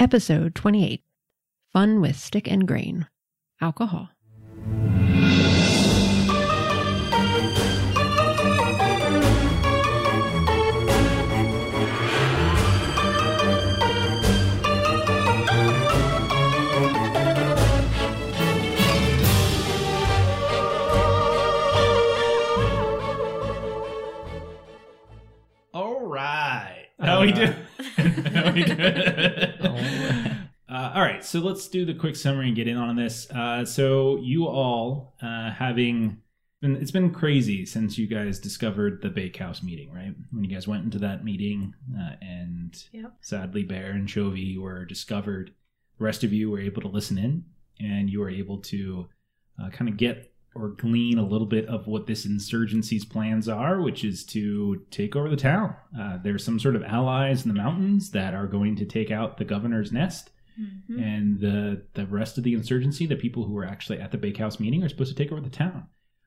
Episode 28 Fun with Stick and Grain. Alcohol. All right. How we uh, do? How we do? Uh, all right, so let's do the quick summary and get in on this. Uh, so you all uh, having been, it's been crazy since you guys discovered the Bakehouse meeting, right? When you guys went into that meeting, uh, and Yep. sadly, Bear and Chovy were discovered. The rest of you were able to listen in, and you were able to uh, kind of get or glean a little bit of what this insurgency's plans are, which is to take over the town. Uh, there's some sort of allies in the mountains that are going to take out the governor's nest Mhm. and the the rest of the insurgency, the people who were actually at the Bakehouse meeting, are supposed to take over the town.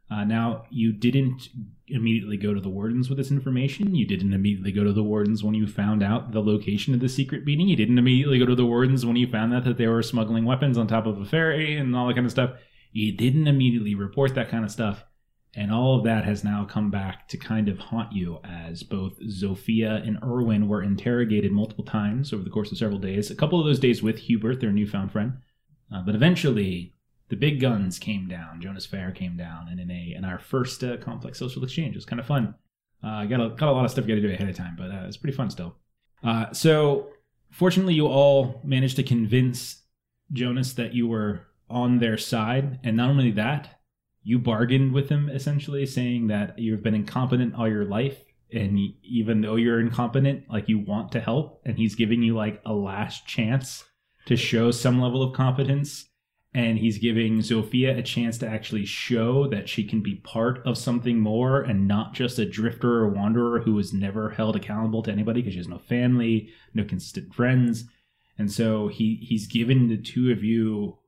Uh, now, you didn't immediately go to the wardens with this information. You didn't immediately go to the wardens when you found out the location of the secret meeting. You didn't immediately go to the wardens when you found out that they were smuggling weapons on top of a ferry and all that kind of stuff. You didn't immediately report that kind of stuff. And all of that has now come back to kind of haunt you as both Zofia and Erwin were interrogated multiple times over the course of several days. A couple of those days with Hubert, their newfound friend. Uh, but eventually, the big guns came down. Jonas Fair came down, and in a in our first uh, complex social exchange, it was kind of fun. Uh, got a, got a lot of stuff got to do ahead of time, but uh, it's pretty fun still. Uh, so, fortunately, you all managed to convince Jonas that you were on their side, and not only that, you bargained with him essentially, saying that you've been incompetent all your life, and even though you're incompetent, like you want to help, and he's giving you like a last chance to show some level of competence and he's giving Zofia a chance to actually show that she can be part of something more and not just a drifter or wanderer who is never held accountable to anybody because she has no family, no consistent friends. And so he he's given the two of you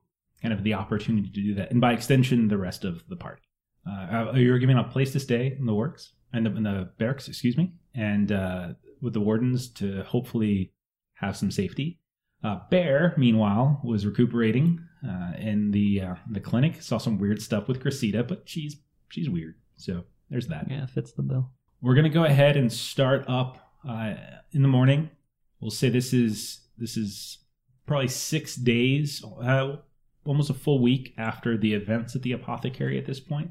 kind of the opportunity to do that, and by extension, the rest of the party. Uh, you're giving a place to stay in the works and the, in the barracks, excuse me, and uh, with the wardens to hopefully have some safety. Uh, Bear, meanwhile, was recuperating uh, in the uh, the clinic. Saw some weird stuff with Cressida, but she's she's weird. So there's that. Yeah, fits the bill. We're gonna go ahead and start up uh, in the morning. We'll say this is this is probably six days, uh, almost a full week after the events at the apothecary. At this point,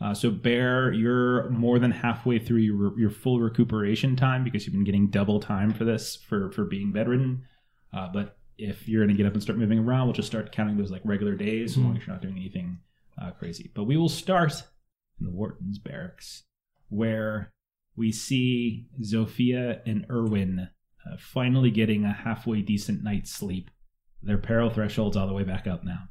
uh, so Bear, you're more than halfway through your your full recuperation time because you've been getting double time for this for for being bedridden. Uh, but if you're going to get up and start moving around, we'll just start counting those like regular days, as long as you're not doing anything uh, crazy. But we will start in the warden's barracks, where we see Zofia and Erwin uh, finally getting a halfway decent night's sleep. Their peril threshold's all the way back up now.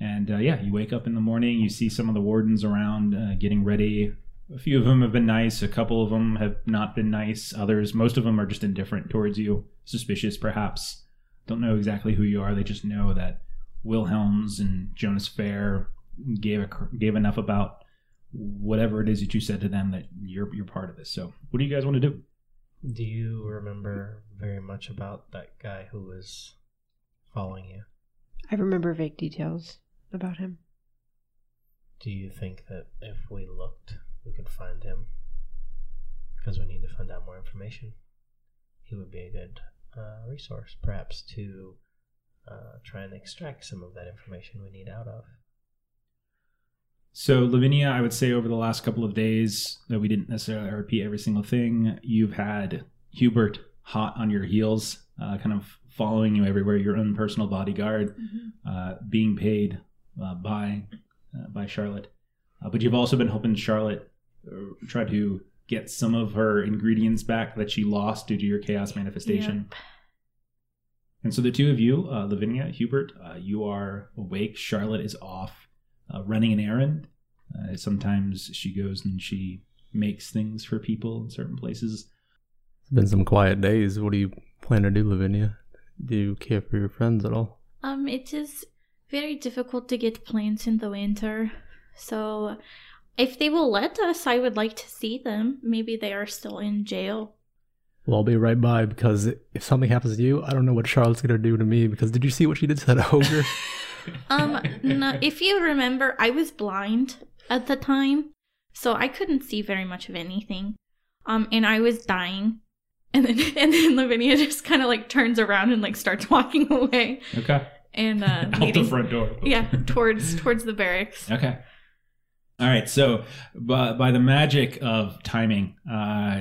And uh, yeah, you wake up in the morning, you see some of the wardens around uh, getting ready. A few of them have been nice, a couple of them have not been nice. Others, most of them are just indifferent towards you, suspicious perhaps. Don't know exactly who you are. They just know that Wilhelms and Jonas Fair gave a, gave enough about whatever it is that you said to them that you're you're part of this. So, what do you guys want to do? Do you remember very much about that guy who was following you? I remember vague details about him. Do you think that if we looked, we could find him? Because we need to find out more information. He would be a good uh, resource, perhaps, to uh, try and extract some of that information we need out of. So, Lavinia, I would say over the last couple of days, that we didn't necessarily repeat every single thing, you've had Hubert hot on your heels, uh, kind of following you everywhere, your own personal bodyguard, uh, being paid by uh, by Charlotte. Uh, but you've also been helping Charlotte uh, try to get some of her ingredients back that she lost due to your chaos manifestation. And so the two of you, uh, Lavinia, Hubert, uh, you are awake. Charlotte is off uh, running an errand. Uh, sometimes she goes and she makes things for people in certain places. It's been some quiet days. What do you plan to do, Lavinia? Do you care for your friends at all? Um, it is very difficult to get planes in the winter. So, if they will let us, I would like to see them. Maybe they are still in jail. Well, I'll be right by because if something happens to you, I don't know what Charlotte's gonna do to me. Because did you see what she did to that ogre? Um, no, if you remember, I was blind at the time, so I couldn't see very much of anything. Um, and I was dying, and then and then Lavinia just kind of like turns around and like starts walking away, Okay. And uh, Out the front door. yeah, towards towards the barracks. Okay. All right. So, by, by the magic of timing, uh,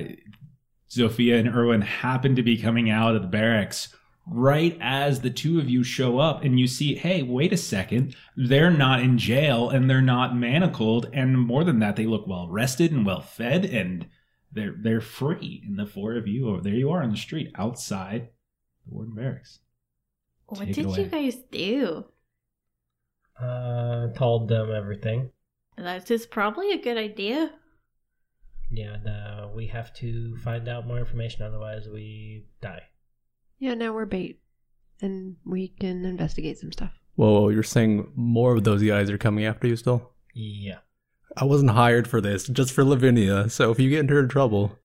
Zofia and Erwin happen to be coming out of the barracks right as the two of you show up, and you see, hey, wait a second, they're not in jail and they're not manacled, and more than that, they look well rested and well fed, and they're they're free. And the four of you, oh, there you are on the street outside the warden barracks. What did you guys do? Uh, told them everything. That is probably a good idea. Yeah, and, uh, we have to find out more information, otherwise we die. Yeah, now we're bait. And we can investigate some stuff. Whoa, whoa, you're saying more of those guys are coming after you still? Yeah. I wasn't hired for this, just for Lavinia. So if you get into her trouble,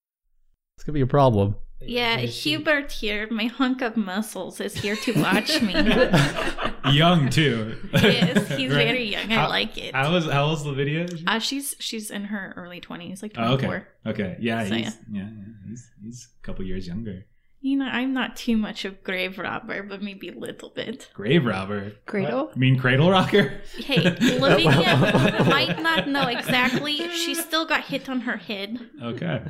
it's gonna be a problem. Yeah, Is she- Hubert here, my hunk of muscles, is here to watch me. Young too. yes, he's Right. very young. I How- like it. How was how was Lavinia? Uh, she's she's in her early twenties, like Oh, twenty okay. Okay. Yeah. So, He's, yeah. yeah. He's he's a couple years younger. You know, I'm not too much of a grave robber, but maybe a little bit. Grave robber. Cradle? You mean cradle rocker? Hey, Lavinia might not know exactly. She still got hit on her head. Okay.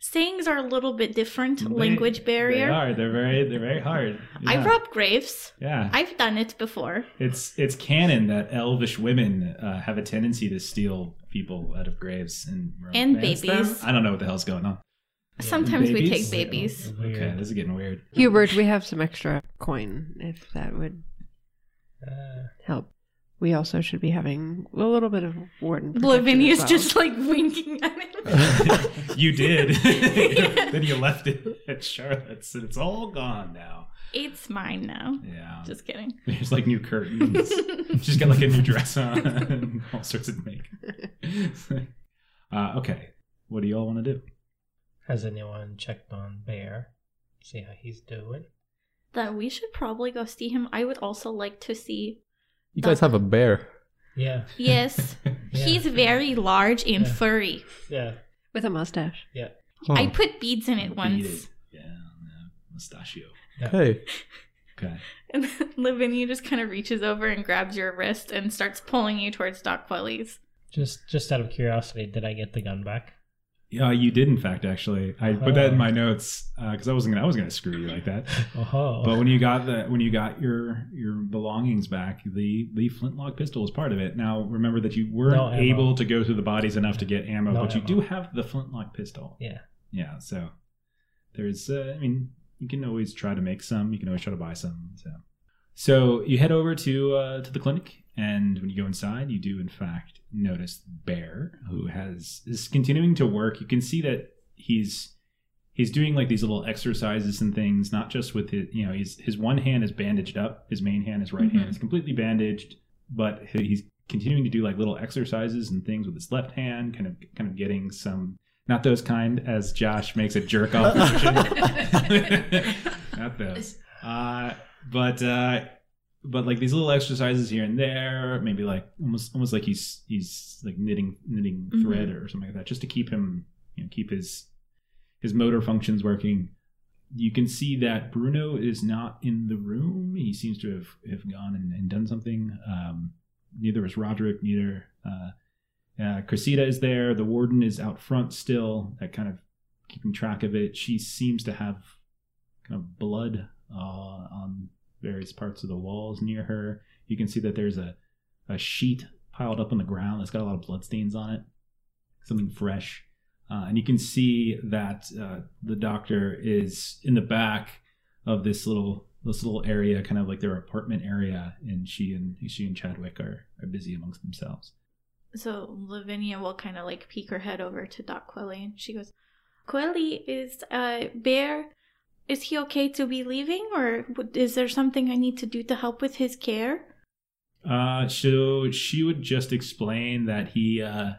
Sayings are a little bit different. They- language barrier. They are. They're very. They're very hard. I Yeah. rob graves. Yeah. I've done it before. It's it's canon that elvish women uh, have a tendency to steal people out of graves and And romance them. babies. I don't know what the hell's going on. Sometimes we take babies. Okay, this is getting weird. Hubert, we have some extra coin if that would Uh, help. We also should be having a little bit of warden. protection Lavinia's as well. just like winking at him. you did. then you left it at Charlotte's, and it's all gone now. it's mine now. Yeah. Just kidding. There's like new curtains. She's got like a new dress on, and all sorts of makeup. uh, okay, what do you all want to do? has anyone checked on Bear? See how he's doing? that we should probably go see him. I would also like to see. You guys have a bear. Yeah. Yes, Yeah. he's very large and Yeah. furry. Yeah. with a mustache. Yeah. I put beads in it once. it. Yeah, yeah, mustachio. Hey, Okay. And then Lavinia just kind of reaches over and grabs your wrist and starts pulling you towards Doc Quelly's. Just just out of curiosity, did I get the gun back? Yeah, you did in fact actually. I put that in my notes because I wasn't gonna I was gonna screw you like that. Oh. But when you got the when you got your your belongings back, the the flintlock pistol was part of it. Now remember that you weren't No able to go through the bodies enough to get ammo, No but you do have the flintlock pistol. yeah. Yeah, so there's uh, I mean you can always try to make some. You can always try to buy some. So so you head over to uh, to the clinic, and when you go inside, you do in fact notice Bear, who has is continuing to work. You can see that he's he's doing like these little exercises and things, not just with his you know his his one hand is bandaged up, his main hand, his right Mhm. hand is completely bandaged, but he's continuing to do like little exercises and things with his left hand, kind of kind of getting some not those kind as Josh makes a jerk off motion. not those. Uh, but uh, but like these little exercises here and there, maybe like almost almost like he's he's like knitting knitting Mhm. thread or something like that, just to keep him you know keep his his motor functions working. You can see that Bruno is not in the room. He seems to have, have gone and, and done something. Um, neither is Roderick. Neither uh, uh, Cressida is there. The warden is out front still, that kind of keeping track of it. She seems to have kind of blood on various parts of the walls near her. You can see that there's a, a sheet piled up on the ground that's got a lot of bloodstains on it, something fresh. Uh, and you can see that uh, the doctor is in the back of this little this little area, kind of like their apartment area, and she and she and Chadwick are, are busy amongst themselves. So Lavinia will kind of like peek her head over to Doc Quelly and she goes, Quelly, is uh, Bear, is he okay to be leaving or is there something I need to do to help with his care? Uh, so she would just explain that he uh,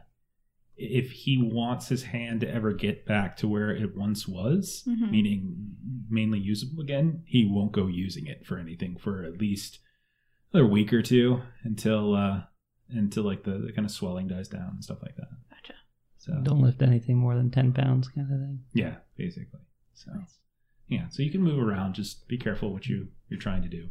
if he wants his hand to ever get back to where it once was, Mhm. meaning mainly usable again, he won't go using it for anything for at least another week or two until uh until like the, the kind of swelling dies down and stuff like that. Gotcha. So Don't lift anything more than 10 pounds, kind of thing. yeah, basically. So yeah, so you can move around. Just be careful what you you're trying to do.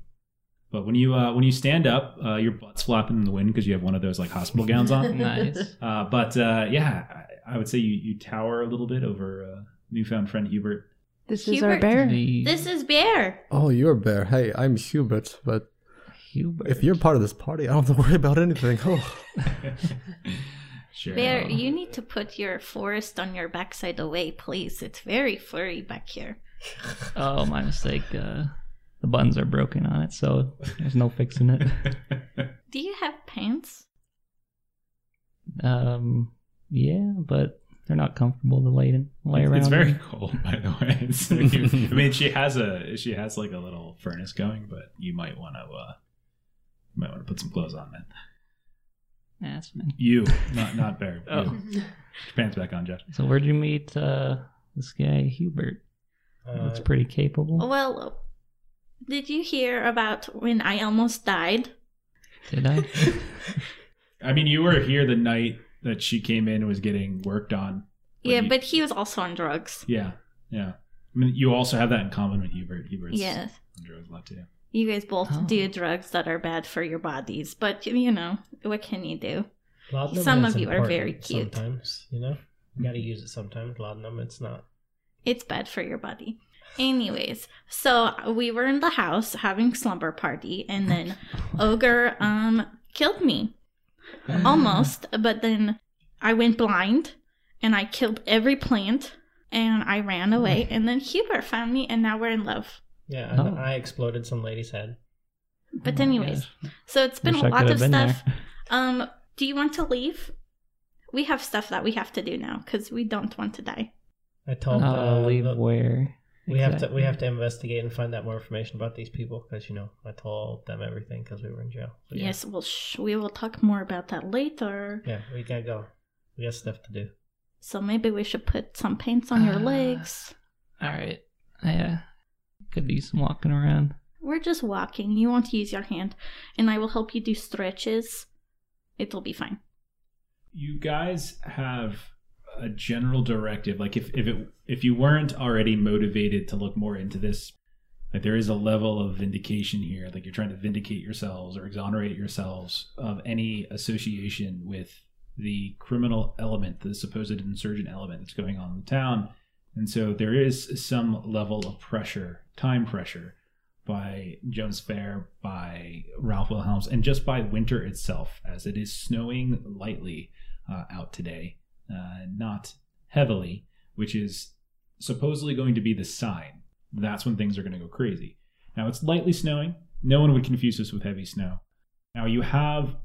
But when you uh, when you stand up, uh, your butt's flapping in the wind because you have one of those like hospital gowns on. Nice. Uh, but uh, yeah, I, I would say you, you tower a little bit over uh, newfound friend Hubert. This is our bear. The This is Bear. Oh, you're Bear. Hey, I'm Hubert, but Hubert. if you're part of this party, I don't have to worry about anything. Oh, sure. Bear, you need to put your forest on your backside away, please. It's very furry back here. Oh, my mistake. Uh, the buttons are broken on it, so there's no fixing it. Do you have pants? Um, yeah, but they're not comfortable to lay, in, lay around. it's very in. cold, by the way. It's- I mean, she has a she has like a little furnace going, but you might want to uh, you might want to put some clothes on. Then That's fine. you, not not Bear. Oh. You. Your pants back on, Jeff. So where'd you meet uh, this guy Hubert? Uh, Looks pretty capable. Well, did you hear about when I almost died? Did I? I mean, you were here the night that she came in and was getting worked on. But yeah, you- but he was also on drugs. Yeah, yeah. I mean, you also have that in common with Hubert. Hubert's Yes. on drugs a lot too. You guys both Oh. do drugs that are bad for your bodies, but you know, what can you do? laudanum Some is of you are very important cute. Sometimes, you know, you gotta use it sometimes. Laudanum, it's not. It's bad for your body. Anyways, so we were in the house having slumber party, and then Ogre um killed me. Almost, but then I went blind and I killed every plant and I ran away and then Hubert found me and now we're in love. Yeah, and Oh. I exploded some lady's head. But Oh anyways, gosh. so it's been Wish a I lot of stuff. Um, do you want to leave? We have stuff that we have to do now because we don't want to die. I told Uh, uh, leave the- where? we have to we have to investigate and find out more information about these people because you know I told them everything because we were in jail. So, yeah. Yes, well, sh- we will talk more about that later. Yeah, we gotta go. We got stuff to do. So maybe we should put some paints on your Uh, legs. All right. Yeah. Could do some walking around. We're just walking. You won't use your hand, and I will help you do stretches. It'll be fine. You guys have a general directive. Like if if it if you weren't already motivated to look more into this, like there is a level of vindication here. Like you're trying to vindicate yourselves or exonerate yourselves of any association with the criminal element, the supposed insurgent element that's going on in the town. And so there is some level of pressure, time pressure, by Jonas Fair, by Ralph Wilhelms, and just by winter itself, as it is snowing lightly uh, out today, uh, not heavily, which is supposedly going to be the sign. That's when things are going to go crazy. Now it's lightly snowing. No one would confuse this with heavy snow. Now you have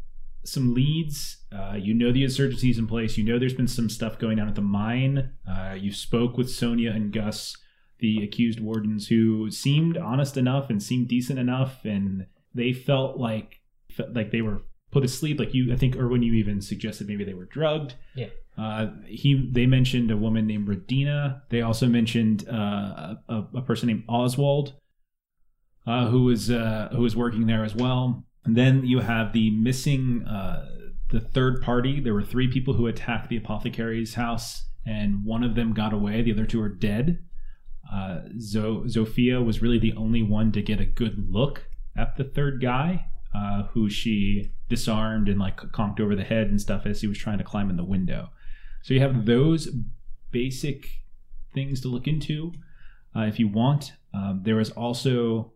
some leads. Uh, you know the insurgency is in place. You know there's been some stuff going on at the mine. Uh, you spoke with Sonia and Gus, the accused wardens, who seemed honest enough and seemed decent enough, and they felt like felt like they were put to sleep. Like you, I think Erwin, you even suggested maybe they were drugged. Yeah. Uh, he they mentioned a woman named Radina. They also mentioned uh, a, a person named Oswald, uh, who was uh, who was working there as well. And then you have the missing uh, the third party. There were three people who attacked the apothecary's house, and one of them got away. The other two are dead. Uh, Zo- Zofia was really the only one to get a good look at the third guy, uh, who she disarmed and like conked over the head and stuff as he was trying to climb in the window. So you have those basic things to look into uh, if you want. Um, there was also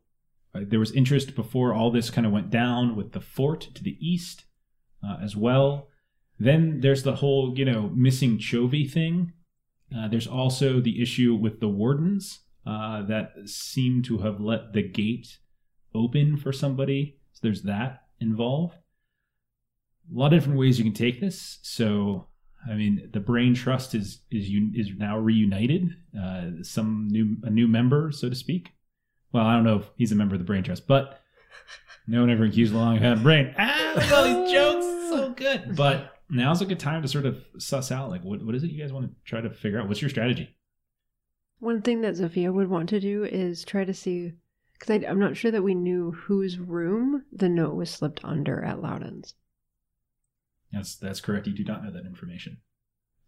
uh, there was interest before all this kind of went down with the fort to the east uh, as well. Then there's the whole you know missing Chovy thing. Uh, there's also the issue with the wardens that seem to have let the gate open for somebody. So there's that involved. A lot of different ways you can take this. So I mean, the Brain Trust is is is now reunited. Uh, some new a new member, so to speak. Well, I don't know if he's a member of the Brain Trust, but no one ever accused Long had a brain. Ah, all these jokes, so good. But now's a good time to sort of suss out like what, what is it you guys want to try to figure out? What's your strategy? One thing that Zofia would want to do is try to see, because I'm not sure that we knew whose room the note was slipped under at Loudon's. That's that's correct. You do not know that information.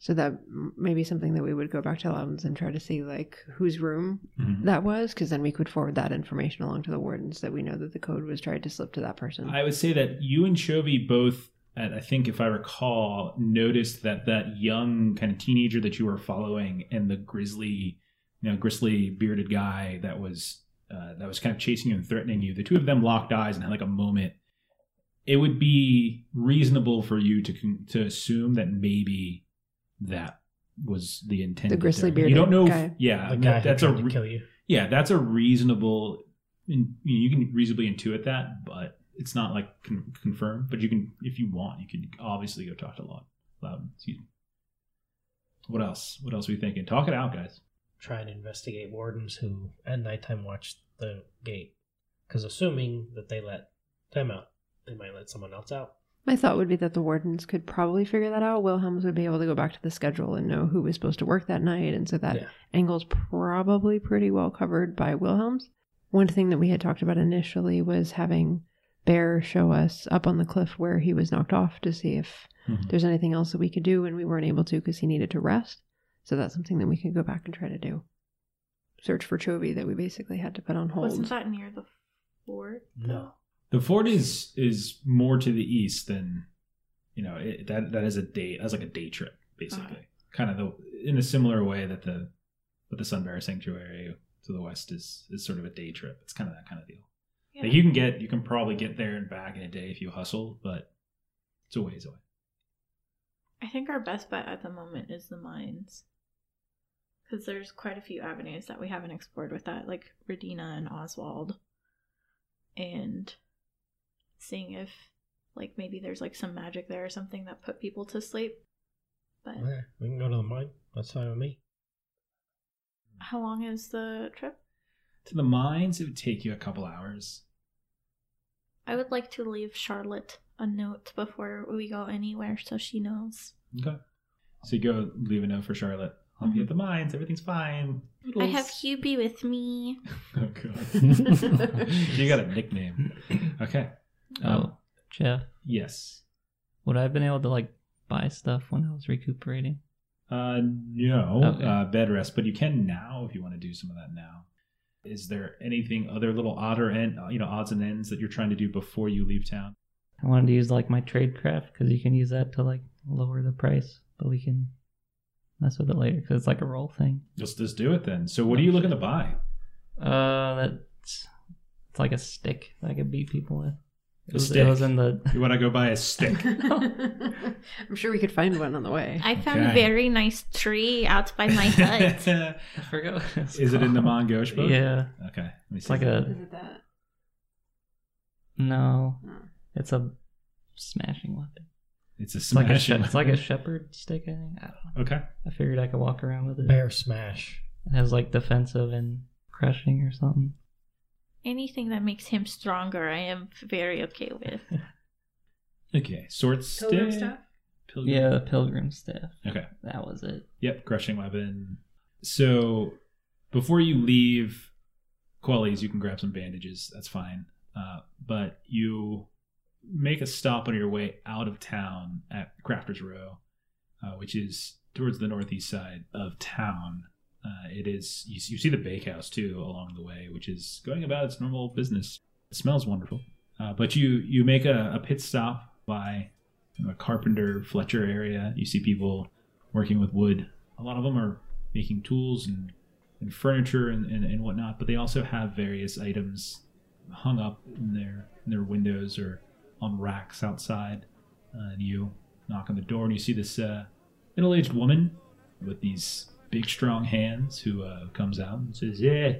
So that may be something that we would go back to Loudon's and try to see like whose room Mhm. that was, because then we could forward that information along to the wardens that we know that the code was tried to slip to that person. I would say that you and Chovy both, I think if I recall, noticed that that young kind of teenager that you were following and the grizzly, you know, grizzly bearded guy that was uh, that was kind of chasing you and threatening you. The two of them locked eyes and had like a moment. It would be reasonable for you to con- to assume that maybe that was the intent. The grizzly beard. You don't bearded know. If, yeah, the guy that's who a tried re- to kill you. yeah, that's a reasonable. You you can reasonably intuit that, but it's not like con- confirmed. But you can, if you want, you can obviously go talk to Loud. Loud. Excuse me. What else? What else are we thinking? Talk it out, guys. Try and investigate wardens who at nighttime watch the gate. Because assuming that they let them out, they might let someone else out. My thought would be that the wardens could probably figure that out. Wilhelms would be able to go back to the schedule and know who was supposed to work that night, and so that Yeah. angle's probably pretty well covered by Wilhelms. One thing that we had talked about initially was having Bear show us up on the cliff where he was knocked off to see if mm-hmm. there's anything else that we could do, and we weren't able to because he needed to rest. So that's something that we could go back and try to do. Search for Chovy that we basically had to put on hold. Wasn't that near the fort? No. The fort is is more to the east than, you know, it, that that is a day. That's like a day trip, basically. Okay. Kind of the in a similar way that the that the Sunbearer Sanctuary to the west is is sort of a day trip. It's kind of that kind of deal. Yeah. Like you can get, you can probably get there and back in a day if you hustle, but it's a ways away. I think our best bet at the moment is the mines. Because there's quite a few avenues that we haven't explored with that, like Redina and Oswald. And seeing if, like, maybe there's like some magic there or something that put people to sleep. But Okay, we can go to the mine. That's fine with me. how long is the trip? To the mines, it would take you a couple hours. I would like to leave Charlotte a note before we go anywhere so she knows. Okay. So you go leave a note for Charlotte. I'll be at the mines. Everything's fine. I have Hubie with me. Oh god. you got a nickname. Okay. Oh, Jeff, Yes. would I have been able to like buy stuff when I was recuperating? Uh, no, Okay. uh, bed rest, but you can now if you want to do some of that now. Is there anything other little odder end, you know, odds and ends that you're trying to do before you leave town? I wanted to use like my trade craft because you can use that to like lower the price, but we can mess with it later because it's like a roll thing. Let's just do it then. So, what are you looking to buy? Uh, that's it's like a stick that I could beat people with. It A was, stick? It was in the. You want to go buy a stick? I'm sure we could find one on the way. I found Okay. a very nice tree out by my hut. I forgot. What it's Is it in the called. Main Gauche book? Yeah, Okay. Let me it's see. like a it that? no. Hmm. It's a smashing weapon. It's a It's like a smash. she- it's like a shepherd stick. I think. I don't know. Okay. I figured I could walk around with it. Bear smash. It has like defensive and crushing or something. Anything that makes him stronger, I am very okay with. Okay. Sword stick. Pilgrim staff? Pilgrim. Yeah, the pilgrim staff. Okay. That was it. Yep, crushing weapon. So before you leave Quelly's, you can grab some bandages. That's fine. Uh, but you make a stop on your way out of town at Crafters Row, uh, which is towards the northeast side of town. Uh, it is you, you see the bakehouse too along the way, which is going about its normal business. It smells wonderful. Uh, but you you make a, a pit stop by you know, a carpenter Fletcher area. You see people working with wood. A lot of them are making tools and, and furniture and, and, and whatnot, but they also have various items hung up in their in their windows or on racks outside. Uh, and you knock on the door and you see this uh, middle-aged woman with these big, strong hands who uh, comes out and says, "Yeah,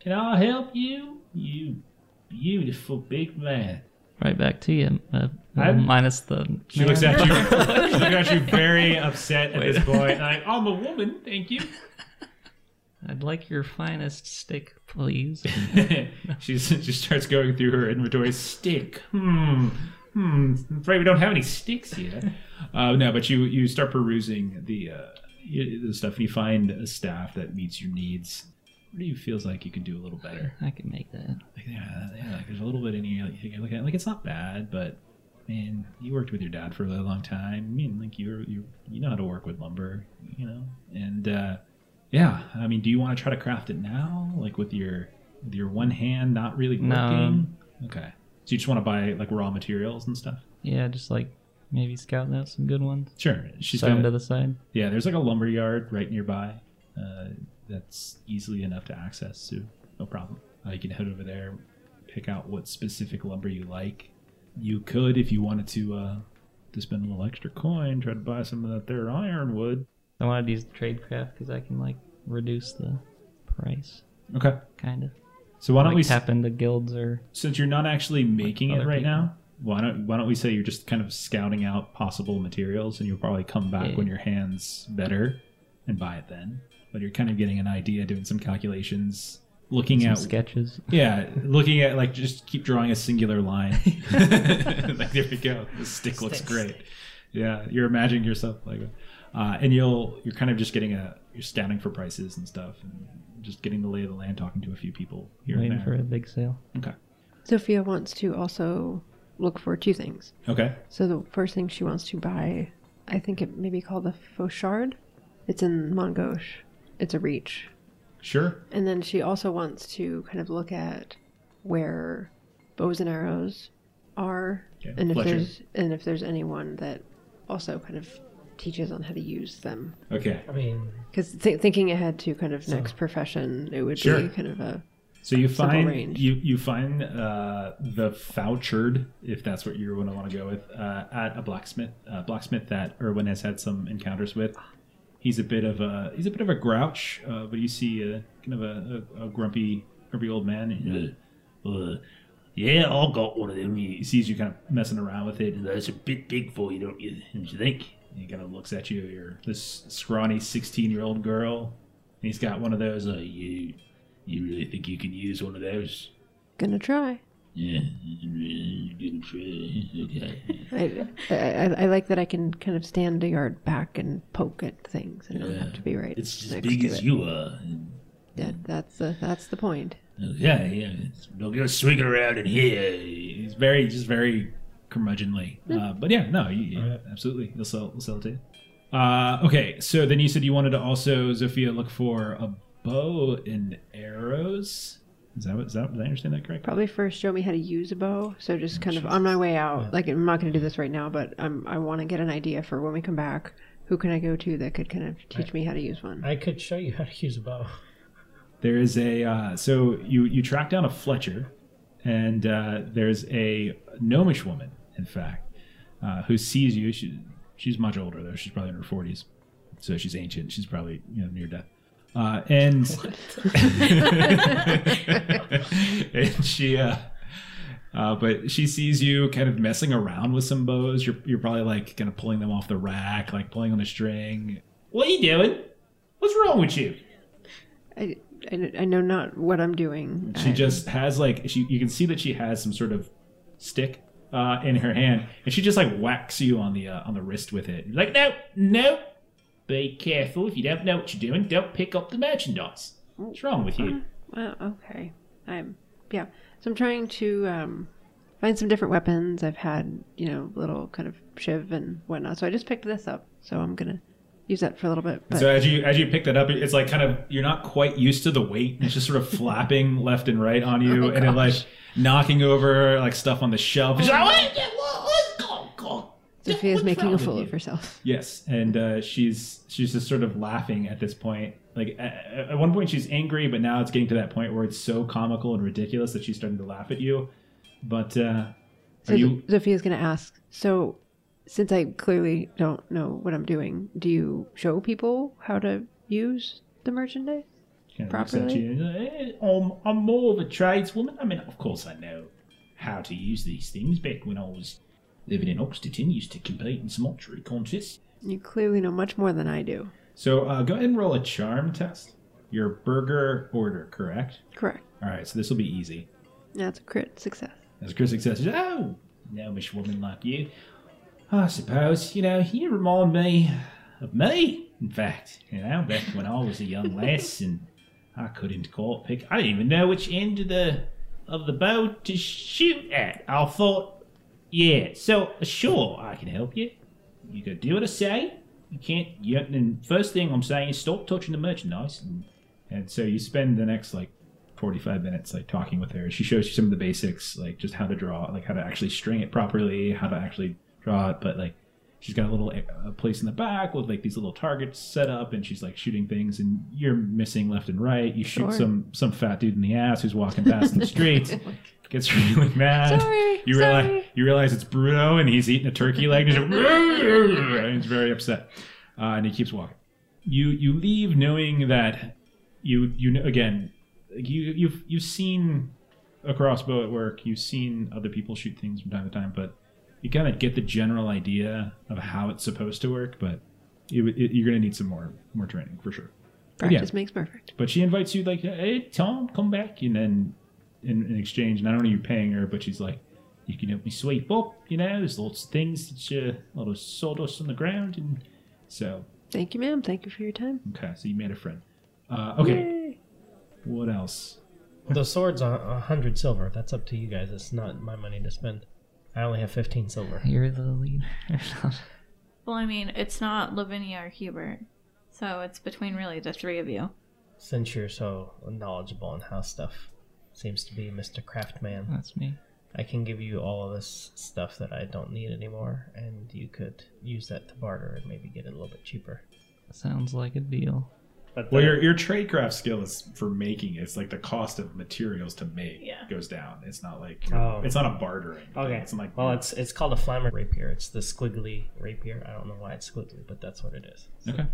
can I help you? You beautiful big man." Right back to you. Uh, minus the. She looks at you. she looks at you very upset at Wait. this point. Like, I'm a woman, thank you. I'd like your finest stick, please. She's, she starts going through her inventory. Stick. Hmm. hmm, I'm afraid we don't have any sticks yet. uh, no, but you you start perusing the uh, the stuff and you find a staff that meets your needs. What do you feels like you could do a little better? I can make that. Like, yeah, yeah, like there's a little bit in here. Like, you look at, like it's not bad, but man, you worked with your dad for a really long time. I mean, like you're you you know how to work with lumber, you know, and uh, yeah. I mean, do you want to try to craft it now, like with your with your one hand not really working? No. Okay, so you just want to buy like raw materials and stuff. Yeah, just like maybe scouting out some good ones. Sure, she's got to the side. yeah. There's like a lumber yard right nearby. Uh, that's easily enough to access, so no problem. Uh, you can head over there, pick out what specific lumber you like. You could, if you wanted to, uh, to spend a little extra coin, try to buy some of that there ironwood. I wanted to use tradecraft because I can like reduce the price, Okay. kind of. So why don't like we, tap into guilds or since you're not actually making it right people. now, why don't why don't we say you're just kind of scouting out possible materials, and you'll probably come back Yeah. when your hands better and buy it then. But you're kind of getting an idea, doing some calculations, looking some at sketches. Yeah, looking at like just keep drawing a singular line. like there we go. The stick looks great. stick. Yeah, you're imagining yourself like, uh, and you'll you're kind of just getting a you're scouting for prices and stuff, and just getting the lay of the land, talking to a few people here Waiting and there. for a big sale. Okay. Zofia wants to also look for two things. Okay. So the first thing she wants to buy, I think it may be called the Fauchard. It's in Main Gauche. It's a reach. Sure. And then she also wants to kind of look at where bows and arrows are, Okay. and if Fletcher. there's and if there's anyone that also kind of teaches on how to use them. Okay. I mean, Because th- thinking ahead to kind of So- next profession, it would Sure. be kind of a So you find range. you you find uh, the Fauchard, if that's what you're going to want to go with, uh, at a blacksmith. Uh, blacksmith that Erwin has had some encounters with. He's a bit of a he's a bit of a grouch, uh, but you see a kind of a, a, a grumpy grumpy old man. and, uh, uh, yeah, I got one of them. He sees you kind of messing around with it. That's a bit big for you, don't you? Don't you think? And he kind of looks at you. You're this scrawny sixteen year old girl. And he's got one of those. Uh, you you really think you can use one of those? gonna try. Yeah, gonna try. Okay. I, I, I like that I can kind of stand a yard back and poke at things. I don't have to be right. It's as big as it. you are. That, that's the that's the point. Yeah, yeah. Don't go swinging around in here. He's very, just very curmudgeonly. Uh, but yeah, no, you, you- Alright. absolutely. He'll sell, he'll sell it to you. Uh, okay, so then you said you wanted to also, Zofia, look for a bow and arrows. Is that what, is that, did I understand that correct? Probably first show me how to use a bow. So just kind of on my way out. Yeah. Like I'm not going to do this right now, but I'm, I want to get an idea for when we come back. Who can I go to that could kind of teach me how to use one? I could show you how to use a bow. There is a uh, so you you track down a Fletcher, and uh, there's a gnomish woman, in fact, uh, who sees you. She, she's much older though. She's probably in her forties, so she's ancient. She's probably you know near death. Uh, and and she uh, uh, but she sees you kind of messing around with some bows. You're you're probably like kind of pulling them off the rack, like pulling on a string. What are you doing? What's wrong with you? I, I, I know not what I'm doing. She just has like she. You can see that she has some sort of stick uh, in her hand, and she just like whacks you on the uh, on the wrist with it. Like no, no. Be careful if you don't know what you're doing. Don't pick up the merchandise. What's wrong with you? Well, okay. I'm yeah. So I'm trying to um, find some different weapons. I've had you know little kind of shiv and whatnot. So I just picked this up. So I'm gonna use that for a little bit. But So as you as you pick that up, it's like kind of you're not quite used to the weight. It's just sort of flapping left and right on you, Oh, and it like knocking over like stuff on the shelf. She's like, "What? What? What? God, God. Zofia's What's making a fool of herself. Yes, and uh, she's she's just sort of laughing at this point. Like at, at one point she's angry, but now it's getting to that point where it's so comical and ridiculous that she's starting to laugh at you. But uh, So you? Zofia's gonna ask. So since I clearly don't know what I'm doing, do you show people how to use the merchandise? kind of properly? uh, I'm, more of a tradeswoman. I mean, of course I know how to use these things. Back when I was living in Oxterton, used to compete in some archery contests. You clearly know much more than I do. So uh, go ahead and roll a charm test. Your burger order, correct? Correct. All right, so this will be easy. That's a crit success. As Chris says, oh, gnomish woman like you. I suppose, you know, you remind me of me, in fact. You know, back when I was a young lass and I couldn't quite pick. I didn't even know which end of the of the bow to shoot at. I thought, yeah, so sure, I can help you. You gotta do what I say. You can't. You, and first thing I'm saying is stop touching the merchandise. And, and so you spend the next like 45 minutes like talking with her. She shows you some of the basics, like just how to draw, like how to actually string it properly, how to actually draw it. But like she's got a little uh, place in the back with like these little targets set up, and she's like shooting things, and you're missing left and right. You shoot Sure. some some fat dude in the ass who's walking past in the street. Gets really mad. Sorry, You realize sorry. you realize it's Bruno, and he's eating a turkey leg, and he's, and he's very upset, uh, and he keeps walking. You you leave knowing that you you know again you you've you've seen a crossbow at work. You've seen other people shoot things from time to time, but you kind of get the general idea of how it's supposed to work. But you, it, you're going to need some more more training for sure. But yeah. Practice makes perfect. But she invites you like, "Hey, Tom, come back," and then in, in exchange, not only are you paying her, but she's like, "You can help me sweep up." You know, there's lots of things. It's uh, a lot of sawdust on the ground, and so Thank you, ma'am. Thank you for your time. okay, so you made a friend. Uh, okay, Yay. what else? The sword's a a hundred silver. That's up to you guys. It's not my money to spend. I only have fifteen silver. You're the leader. Well, I mean, it's not Lavinia or Hubert, so it's between really the three of you. Since you're so knowledgeable in house stuff, seems to be Mr. Craftman. That's me. I can give you all of this stuff that I don't need anymore, and you could use that to barter and maybe get it a little bit cheaper. Sounds like a deal. But Well, the- your your tradecraft skill is for making. It's like the cost of materials to make Yeah. goes down. It's not like Oh. it's not a bartering. Okay. It's like well, it's it's called a flammer rapier. It's the squiggly rapier. I don't know why it's squiggly, but that's what it is. So okay.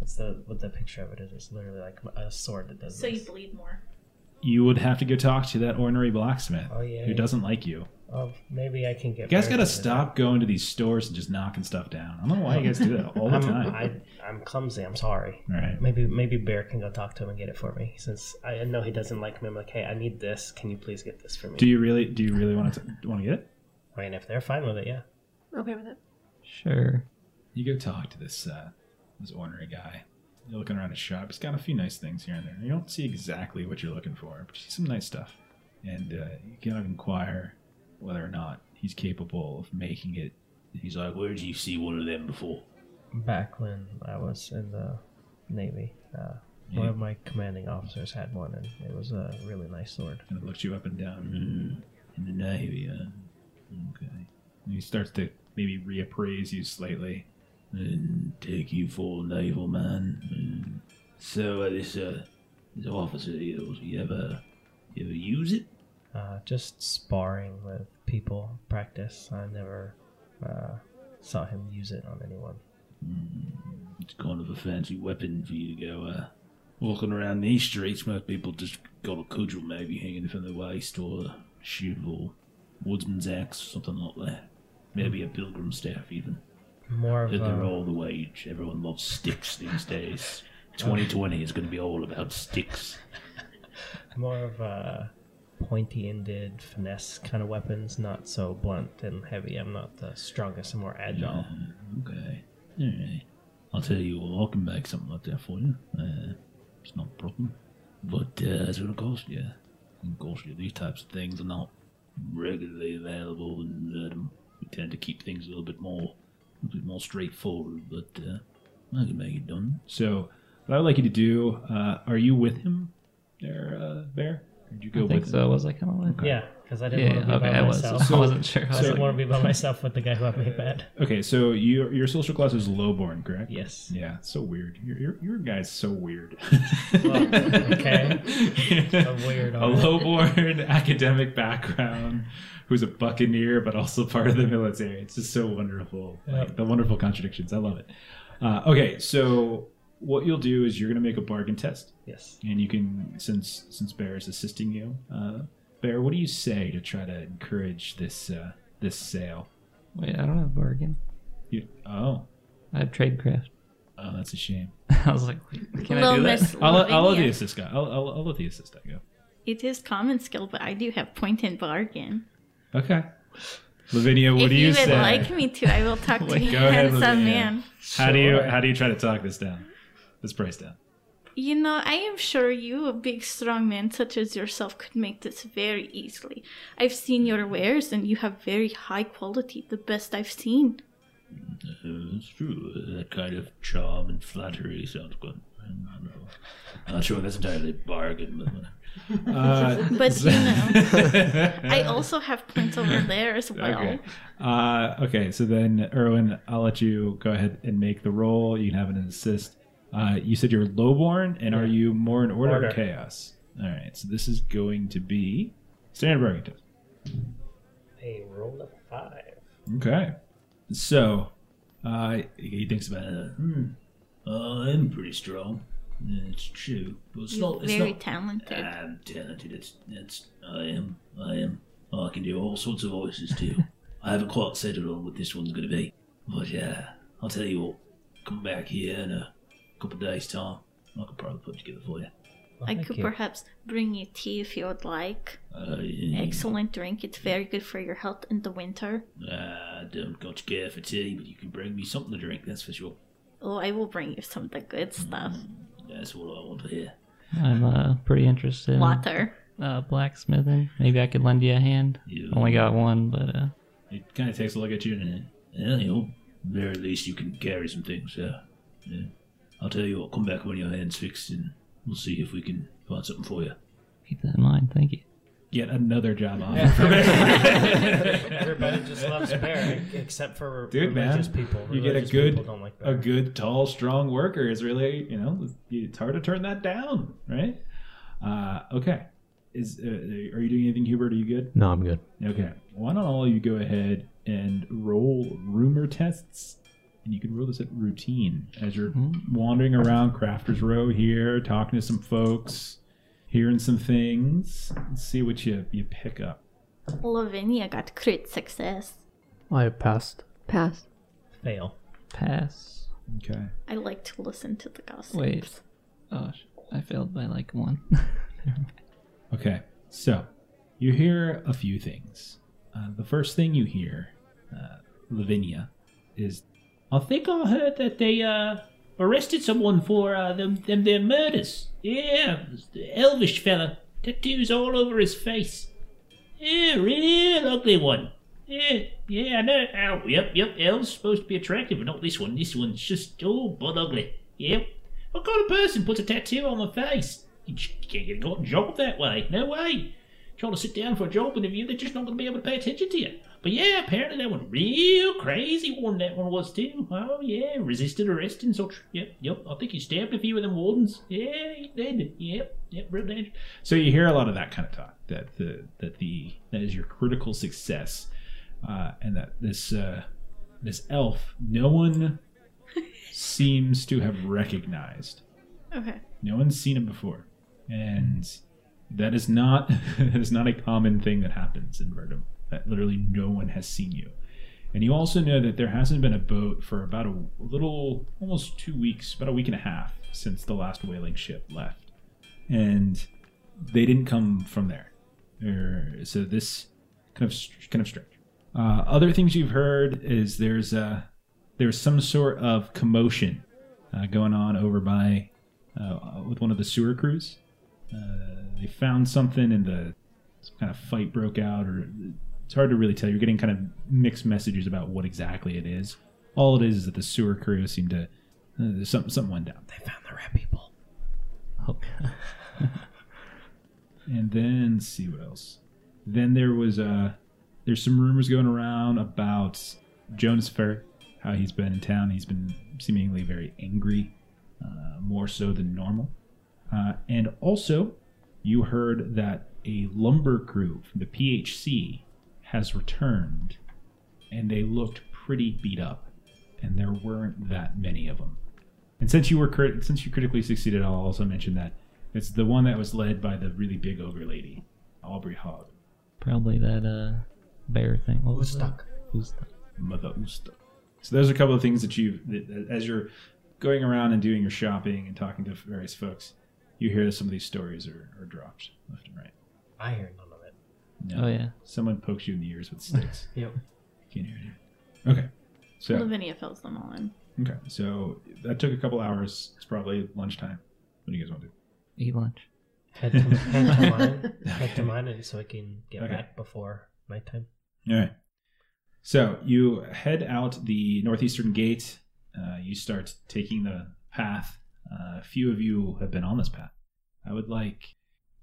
That's the what the picture of it is. It's literally like a sword that does So you bleed more. You would have to go talk to that ornery blacksmith Oh yeah. who doesn't like you. Oh, maybe I can get. You guys better got to at it. stop going to these stores and just knocking stuff down. I don't know why you guys do that all the I'm, time. I, I'm clumsy. I'm sorry. All right. Maybe maybe Bear can go talk to him and get it for me. Since I know he doesn't like me, I'm like, hey, I need this. Can you please get this for me? Do you really? Do you really want to want to get it? I mean, if they're fine with it, yeah. Okay with it. Sure. You go talk to this uh, this ornery guy. You're looking around his shop. He's got a few nice things here and there. You don't see exactly what you're looking for, but you see some nice stuff. And uh, you kind of inquire whether or not he's capable of making it. He's like, "Where did you see one of them before?" Back when I was in the Navy, uh, one of my commanding officers had one, and it was a really nice sword. And it looks you up and down. Mm, in the Navy, uh, okay. And he starts to maybe reappraise you slightly. And take you for a naval man. Mm. So uh, this uh, this officer of yours, you ever you ever use it? Uh, just sparring with people, practice. I never uh, saw him use it on anyone. It's kind of a fancy weapon for you to go uh, walking around these streets. Most people just got a cudgel maybe hanging from the waist or a shield or woodsman's axe, something like that. Maybe a pilgrim staff even. More of they're a, all the rage. Everyone loves sticks these days. 2020 is going to be all about sticks. more of a pointy-ended finesse kind of weapons, not so blunt and heavy. I'm not the strongest. I'm more agile. Okay. Alright. I'll tell you what, I can make something like that for you. Uh, it's not a problem. But uh, it's going to cost you. Of course, you. These types of things are not regularly available, and um, we tend to keep things a little bit more, a little bit more straightforward. But uh, I can make it done. So, what I would like you to do, uh, are you with him, there, uh, Bear? Or did you go I think with so. Was I kind of like? Yeah, because I didn't Yeah. want to be Okay. by I was. myself. I wasn't sure. I I didn't like, want to be by myself with the guy who I made bad. Okay, so your your social class is lowborn, correct? Yes. Yeah, so weird. Your your, your guy's so weird. Well, okay. A weird, A alright. lowborn academic background, who's a buccaneer but also part of the military. It's just so wonderful. Like, the wonderful contradictions. I love it. Uh, okay, so what you'll do is you're going to make a bargain test, Yes. and you can since since Bear is assisting you, uh, Bear, what do you say to try to encourage this uh, this sale? Wait, I don't have a bargain. You, oh, I have tradecraft. oh, that's a shame. I was like, wait, can I do that? Miss I'll, let- I'll let the Lavinia. assist guy. I'll, I'll, I'll let the assist guy go. It is common skill, but I do have point and bargain. Okay. Lavinia, what if do you, you, would say? like me to, I will talk to Like, you, go ahead, handsome Lavinia. man. How do you how do you try to talk this down? This price down. You know, I am sure you, a big strong man such as yourself, could make this very easily. I've seen your wares, and you have very high quality, the best I've seen. It's true. That kind of charm and flattery sounds good. I'm not, I'm not sure that's entirely a bargain, but Uh, But you know, I also have points over there as well. Okay. Uh, okay, so then, Erwin, I'll let you go ahead and make the roll. You can have an assist. Uh, you said you're lowborn, and are you more in order, or chaos? All right, so this is going to be standard bragging test. A roll of five. Okay. So, uh, he thinks about it. uh, hmm, uh, I'm pretty strong. It's true, but it's You're not. It's very not. talented. I'm talented. It's. It's. I am. I am. I can do all sorts of voices too. I haven't quite settled on what this one's going to be, but yeah, I'll tell you what. Come back here in a couple of days' time. I could probably put it together for you. Well, I could you. perhaps bring you tea if you would like. Uh, yeah. Excellent drink. It's very good for your health in the winter. I don't got to care for tea, but you can bring me something to drink. That's for sure. Oh, I will bring you some of the good stuff. That's what I want to hear. I'm uh, pretty interested in Water. uh, blacksmithing. Maybe I could lend you a hand. You, Only got one, but uh, He kind of takes a look at you and Yeah, you know, very least you can carry some things. Uh, yeah. I'll tell you what. Come back when your hand's fixed, and we'll see if we can find something for you. keep that in mind. Thank you. yet another job offer. Everybody just loves bear, except for Dude, man, religious people. you get a good, don't like a good, tall, strong worker is really, you know, it's hard to turn that down, right? Uh, okay. Is uh, are you doing anything, Hubert? Are you good? No, I'm good. Okay. Why don't all of you go ahead and roll rumor tests? And you can roll this at routine as you're wandering around Crafters Row here, talking to some folks, hearing some things. Let's see what you you pick up. Lavinia got crit success. I passed. Pass. Fail. Pass. Okay. I like to listen to the gossip. Wait. Oh, I failed by like one. Okay, so you hear a few things. Uh, the first thing you hear, uh, Lavinia, is I think I heard that they uh arrested someone for uh them them their murders. Yeah, the elvish fella, tattoos all over his face. Yeah, real ugly one. Yeah, yeah, I know. Oh, yep, yep. Elves supposed to be attractive, but not this one. This one's just oh, but ugly. Yep. What kind of person puts a tattoo on their face? You can't get a job that way. No way. Trying to sit down for a job interview, they're just not going to be able to pay attention to you. But yeah, apparently that one real crazy one. That one was too. Oh yeah, resisted arrest and such. Yep, yep. I think he stabbed a few of them wardens. Yeah, he did. Yep, yep. Real dangerous. so you hear a lot of that kind of talk that the that the that is your critical success, uh, and that this uh, this elf no one seems to have recognized. Okay. No one's seen it before, and that is not that is not a common thing that happens in Verdum. That literally no one has seen you, and you also know that there hasn't been a boat for about a little, almost two weeks, about a week and a half since the last whaling ship left, and they didn't come from there. So this kind of kind of strange. Uh, other things you've heard is there's uh, there's some sort of commotion uh, going on over by uh, with one of the sewer crews. Uh, they found something and the some kind of fight broke out, or it's hard to really tell. You're getting kind of mixed messages about what exactly it is. All it is is that the sewer crew seem to uh, something something went down. They found the rat people. Oh, And then let's see what else. Then there was uh there's some rumors going around about Jonas Ferret, how he's been in town. He's been seemingly very angry, uh, more so than normal. Uh, and also, you heard that a lumber crew from the PHC has returned, and they looked pretty beat up, and there weren't that many of them. And since you were crit- since you critically succeeded, I'll also mention that it's the one that was led by the really big ogre lady, Aubrey Hogg, probably that uh bear thing. What was stuck? that? Who's? Mother Usta. So those are a couple of things that you, that, as you're going around and doing your shopping and talking to various folks, you hear that some of these stories are, are dropped left and right. I hear none of it. No. Oh yeah. Someone pokes you in the ears with sticks. Yep. Can't hear anything. Okay. So Lavinia fills them all in. okay. So that took a couple hours. It's probably lunchtime. What do you guys want to do? Eat lunch. Head to, head to mine. Head to mine and so I can get Okay. back before nighttime. All right. So you head out the northeastern gate. Uh, you start taking the path. Uh, a few of you have been on this path. I would like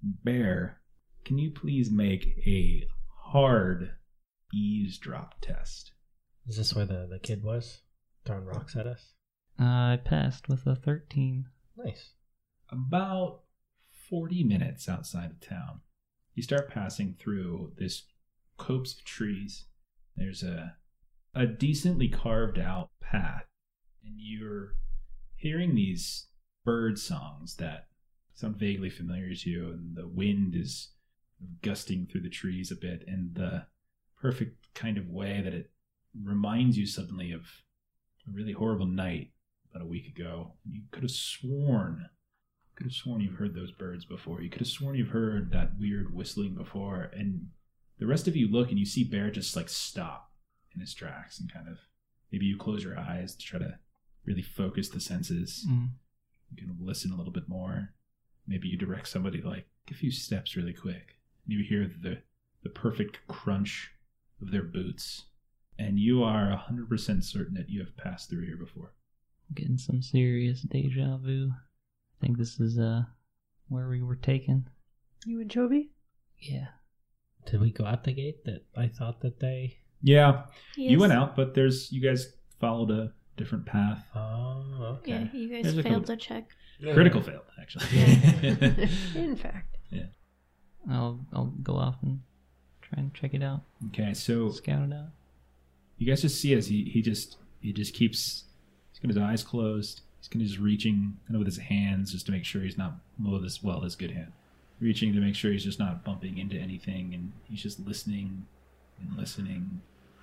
Bear. Can you please make a hard eavesdrop test? Is this where the, the kid was? Throwing rocks at us? Uh, I passed with a 13. Nice. About 40 minutes outside of town, you start passing through this copse of trees. There's a a decently carved out path, and you're hearing these bird songs that sound vaguely familiar to you, and the wind is gusting through the trees a bit in the perfect kind of way that it reminds you suddenly of a really horrible night about a week ago. You could have sworn could have sworn you've heard those birds before. You could have sworn you've heard that weird whistling before. And the rest of you look and you see Bear just like stop in his tracks and kind of maybe you close your eyes to try to really focus the senses. Mm. You can listen a little bit more. Maybe you direct somebody like a few steps really quick. And you hear the the perfect crunch of their boots. And you are 100% certain that you have passed through here before. Getting some serious deja vu. I think this is uh where we were taken. You and Joby? Yeah. Did we go out the gate that I thought that they. Yeah, you went out, but there's you guys followed a different path. Oh, okay. Yeah, you guys There's failed couple- to check. Critical failed, actually. In fact. I'll I'll go off and try and check it out. okay, so Scout it out. you guys just see as he, he just he just keeps he's got his eyes closed. He's kind of just reaching kind of with his hands just to make sure he's not well this well his good hand. Reaching to make sure he's just not bumping into anything and he's just listening and listening.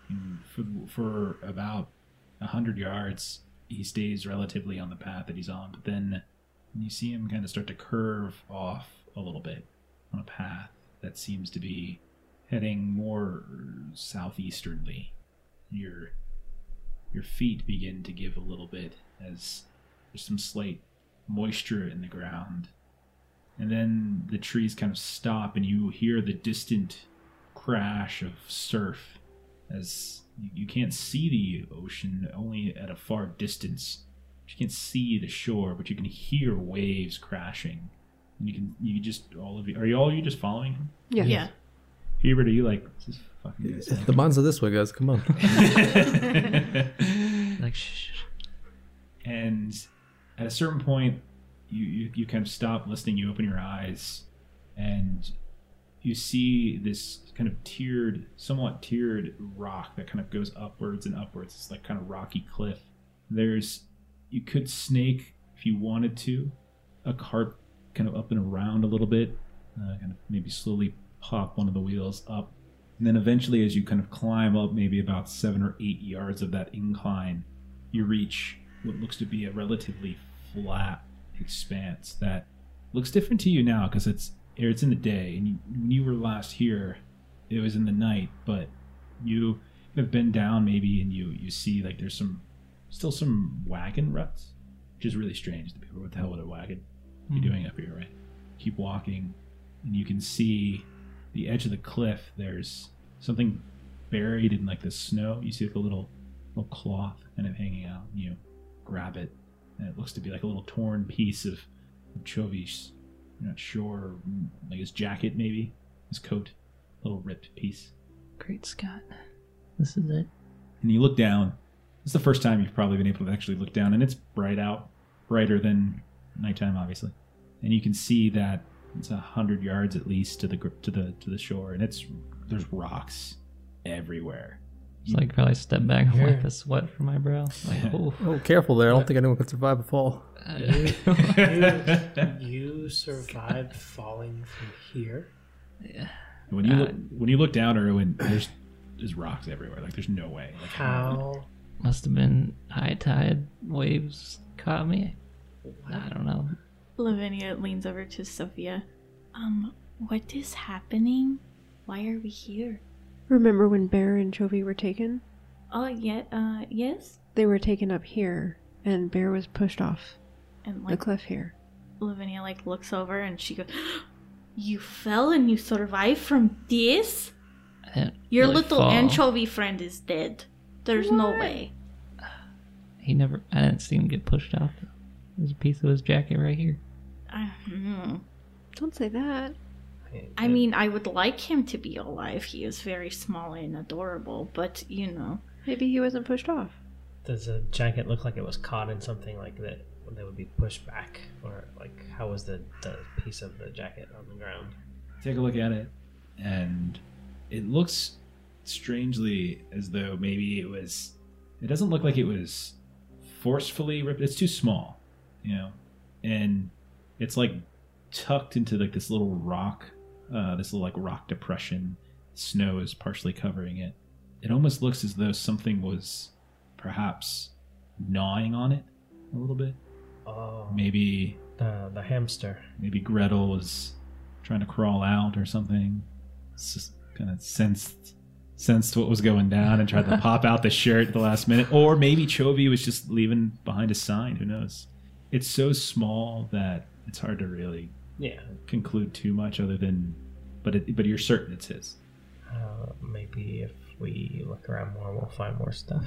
And for for about a hundred yards he stays relatively on the path that he's on, but then you see him kind of start to curve off a little bit on a path that seems to be heading more southeasternly. Your your feet begin to give a little bit as there's some slight moisture in the ground. And then the trees kind of stop and you hear the distant crash of surf as you can't see the ocean only at a far distance. You can't see the shore, but you can hear waves crashing. And you can you just all of you are you all you just following him? Yeah. Yeah. Hubert, are you like this fucking guy's The mines are this way, guys. Come on. Like shh. shh, shh. and at a certain point you, you you kind of stop listening you open your eyes and you see this kind of tiered somewhat tiered rock that kind of goes upwards and upwards it's like kind of rocky cliff there's you could snake if you wanted to a cart kind of up and around a little bit uh, kind of maybe slowly pop one of the wheels up. And then eventually as you kind of climb up maybe about seven or eight yards of that incline you reach what looks to be a relatively flat expanse that looks different to you now because it's it's in the day. And you, when you were last here it was in the night but you have been down maybe and you you see like there's some still some wagon ruts which is really strange to people. What the hell with a wagon you Hmm. doing up here right? Keep walking and you can see the edge of the cliff there's something buried in like the snow. You see like a little little cloth kind of hanging out and you grab it and it looks to be like a little torn piece of, of Chovi's you're not sure mm, like his jacket maybe? His coat? Little ripped piece. Great Scott. This is it. and you look down. It's the first time you've probably been able to actually look down and it's bright out brighter than nighttime obviously and you can see that it's a hundred yards at least to the to the to the shore and it's there's rocks everywhere So I could probably step back and Here. wipe the sweat from my brow. Like, oh, Oh, careful there. I don't think anyone could survive a fall. You, you survived falling from here? yeah. when you Uh, look when you look down Erwin there's there's rocks everywhere like there's no way like How? Must have been high tide waves caught me. I don't know. Lavinia leans over to Zofia. Um, what is happening? Why are we here? Remember when Bear and Jovi were taken? Oh yeah, uh, yes. They were taken up here, and Bear was pushed off And the like cliff here. Lavinia like looks over and she goes, "You fell and you survived from this? Your really little fall. anchovy friend is dead. There's no way." He never. I didn't see him get pushed off. There's a piece of his jacket right here. I, hmm. Don't say that. I mean, I would like him to be alive. He is very small and adorable, but you know, Maybe he wasn't pushed off. Does the jacket look like it was caught in something like that that would be pushed back, or like how was the, the piece of the jacket on the ground? Take a look at it, and it looks strangely as though maybe it was. It doesn't look like it was forcefully ripped. It's too small, you know, and it's like tucked into like this little rock, uh, this little like rock depression. Snow is partially covering it. It almost looks as though something was perhaps gnawing on it a little bit. Oh, Maybe the the hamster. maybe Gretel was trying to crawl out or something. It's Just kind of sensed sensed what was going down and tried to pop out the shirt at the last minute. Or maybe Chovy was just leaving behind a sign. Who knows? It's so small that it's hard to really Yeah, conclude too much other than, but it, but you're certain it's his. uh, maybe if we look around more, we'll find more stuff.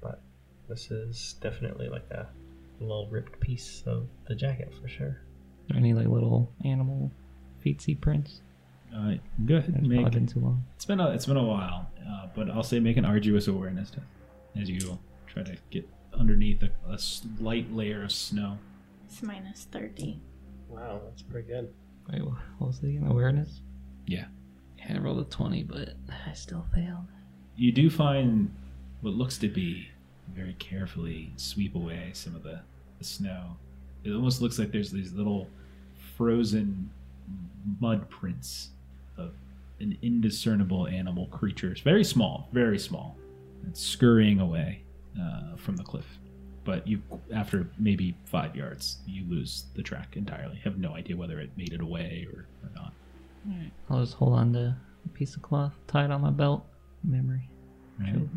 But this is definitely like a little ripped piece of the jacket for sure. Are any like little animal feetsy prints? Uh, go ahead and make. been too long. It's been a it's been a while, uh, but I'll say make an arduous awareness test as you try to get underneath a, a slight layer of snow. it's minus thirty. Wow, that's pretty good. Wait, what was the again? Awareness? Yeah. Yeah, I rolled a 20, but I still failed. you do find what looks to be very carefully sweep away some of the, the snow. It almost looks like there's these little frozen mud prints of an indiscernible animal creature. It's very small, very small. It's scurrying away uh, from the cliff. But you, after maybe five yards, you lose the track entirely. Have no idea whether it made it away or, or not. I'll just hold on to a piece of cloth tied on my belt. Memory. Right?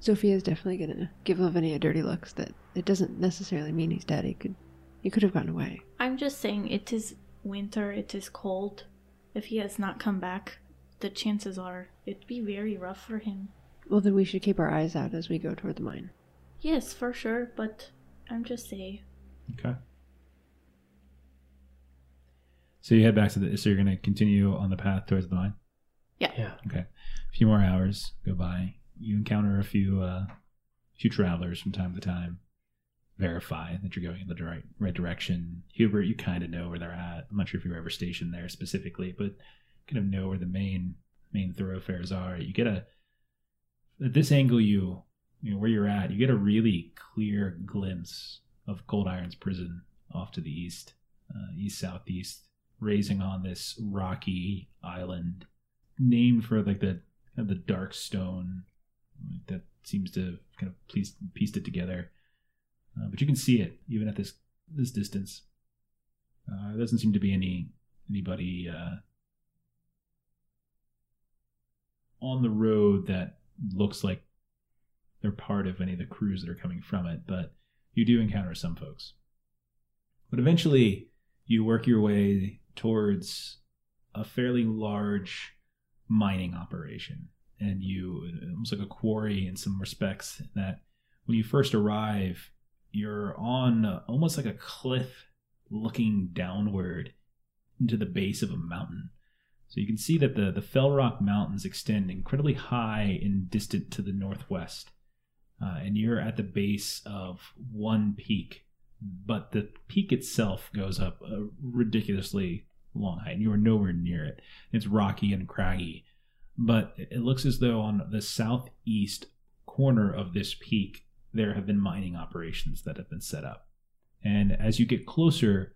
Zofia's definitely gonna give Lavinia dirty looks that it doesn't necessarily mean he's dead. He could he could have gotten away. I'm just saying, it is winter. It is cold. If he has not come back, the chances are it'd be very rough for him. Well then we should keep our eyes out as we go toward the mine. Yes, for sure. But I'm just saying. Okay. So you head back to the. So you're going to continue on the path towards the mine. Yeah. Yeah. Okay. A few more hours go by. You encounter a few, uh, few travelers from time to time. Verify that you're going in the right right direction. Hubert, you kind of know where they're at. I'm not sure if you were ever stationed there specifically, but kind of know where the main main thoroughfares are. You get a at this angle you you know where you're at. You get a really clear glimpse of Cold Iron's prison off to the east, uh, east southeast, raising on this rocky island named for like the kind of the dark stone that seems to kind of piece, pieced it together. Uh, but you can see it even at this this distance. Uh, there doesn't seem to be any anybody uh, on the road that looks like they're part of any of the crews that are coming from it. But you do encounter some folks. But eventually, you work your way towards a fairly large mining operation and you almost like a quarry in some respects that when you first arrive you're on almost like a cliff looking downward into the base of a mountain so you can see that the the fell rock mountains extend incredibly high and distant to the northwest uh, and you're at the base of one peak but the peak itself goes up a ridiculously long height and you are nowhere near it. It's rocky and craggy but it looks as though on the southeast corner of this peak there have been mining operations that have been set up. And as you get closer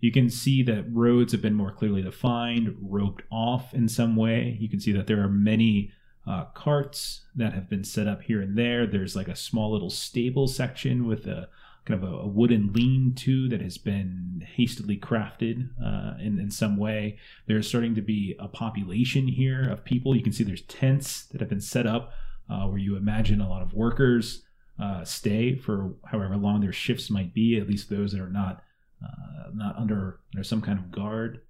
you can see that roads have been more clearly defined roped off in some way you can see that there are many uh, carts that have been set up here and there there's like a small little stable section with a kind of a, a wooden lean-to that has been hastily crafted uh, in, in some way. There's starting to be a population here of people. You can see there's tents that have been set up uh, where you imagine a lot of workers uh, stay for however long their shifts might be, at least those that are not uh, not under under some kind of guard.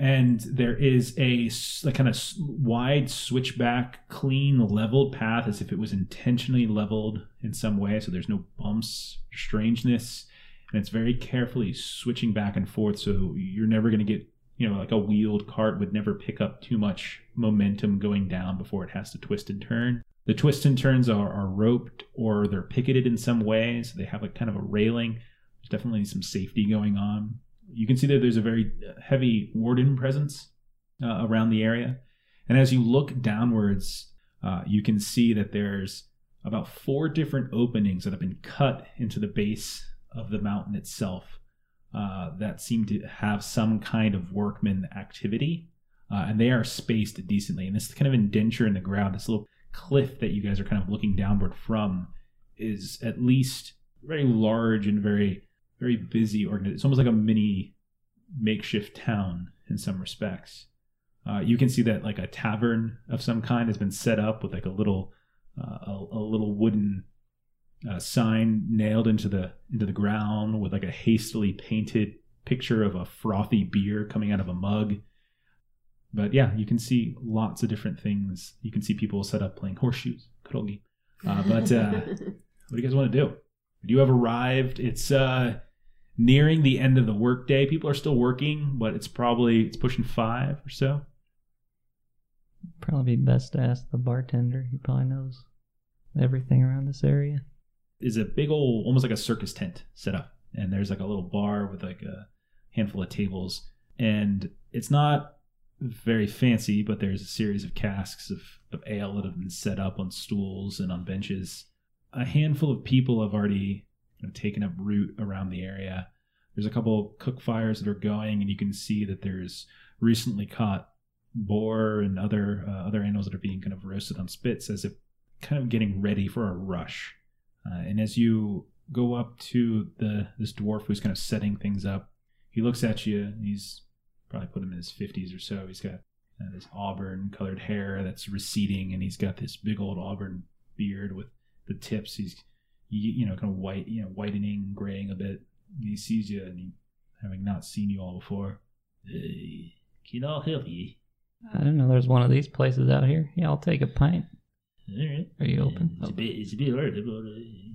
And there is a kind of wide switchback, clean, leveled path as if it was intentionally leveled in some way. So there's no bumps, strangeness, and it's very carefully switching back and forth. So you're never going to get, you know, like a wheeled cart would never pick up too much momentum going down before it has to twist and turn. The twists and turns are, are roped or they're picketed in some way. So they have like kind of a railing. Definitely some safety going on. You can see that there's a very heavy warden presence uh, around the area. And as you look downwards, uh, you can see that there's about four different openings that have been cut into the base of the mountain itself uh, that seem to have some kind of workman activity. Uh, and they are spaced decently. And this kind of indenture in the ground, this little cliff that you guys are kind of looking downward from, is at least very large and very, very busy. Organ- it's almost like a mini makeshift town in some respects. Uh, you can see that like a tavern of some kind has been set up with like a little uh, a, a little wooden uh, sign nailed into the into the ground with like a hastily painted picture of a frothy beer coming out of a mug. But yeah, you can see lots of different things. You can see people set up playing horseshoes, kurogi. Uh, but uh, what do you guys want to do? You have arrived. It's uh, nearing the end of the workday. People are still working, but it's probably it's pushing five or so. Probably be best to ask the bartender. He probably knows everything around this area. is a big old almost like a circus tent set up and there's like a little bar with like a handful of tables and it's not very fancy but there's a series of casks of, of ale that have been set up on stools and on benches a handful of people have already kind of taken up root around the area there's a couple cook fires that are going and you can see that there's recently caught boar and other uh, other animals that are being kind of roasted on spits as if kind of getting ready for a rush uh, and as you go up to the this dwarf who's kind of setting things up, he looks at you. And he's probably put him in his fifties or so. He's got uh, this auburn colored hair that's receding, and he's got this big old auburn beard with the tips. He's you, you know kind of white, you know, whitening, graying a bit. And he sees you, and he, having not seen you all before, Uh, can I help you? I don't know. There's one of these places out here. Yeah, I'll take a pint. All right. Are you open? It's a bit, it's a bit early, but. Uh,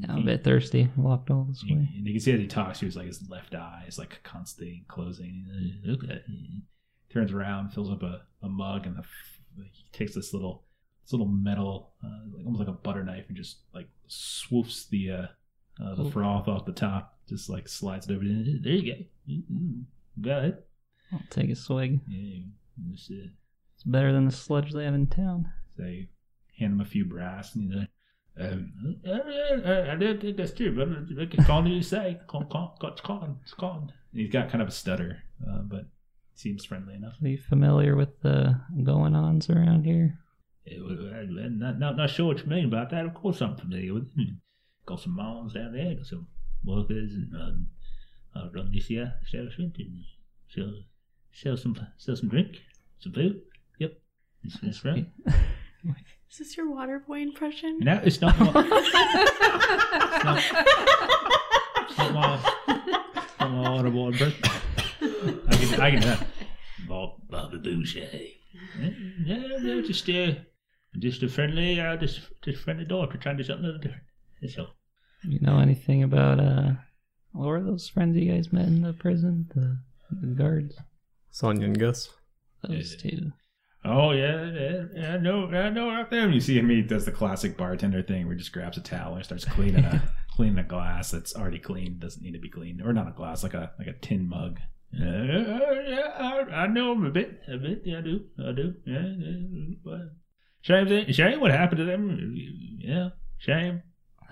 Yeah, I'm a bit thirsty. Walked all this way. and you can see as he talks, he was like his left eye is like constantly closing. okay. turns around, fills up a, a mug, and the, he takes this little this little metal, uh, almost like a butter knife, and just like swoops the uh, uh, the froth off the top, just like slides it over. There you go. Mm-mm. Go ahead. I'll take a swig. Yeah. Uh, It's better than the sludge they have in town. so you hand him a few brass, and he's like, um, uh, uh, I don't think that's true, but I can call you say. Con, con, con, con, con. he's got kind of a stutter, uh, but seems friendly enough. Are you familiar with the going ons around here? Yeah, well, I- I'm not, not, not sure what you mean about that. Of course, I'm familiar with it. Got some moms down there, got some workers, and um, I run this here establishment and sell, sell some sell some drink, some food. Yep, that's, that's right. Is this your water boy impression? No, it's not. My, it's not, it's not my, it's not my audible impression. I can, I can do that. Bob, Bobby Boucher. No, no, just uh, just a friendly, uh, just just friendly daughter trying to do something a little different. That's all. You know anything about uh, what were those friends you guys met in the prison? The, the guards. Sonya and Gus. Those two. Oh yeah, yeah, yeah, I know, I know right there. You see him, he does the classic bartender thing where he just grabs a towel and starts cleaning a cleaning a glass that's already cleaned, doesn't need to be cleaned, or not a glass, like a like a tin mug. Uh, yeah, I, I know him a bit, a bit. Yeah, I do, I do. Yeah, yeah. Shame, shame. What happened to them? Yeah, shame.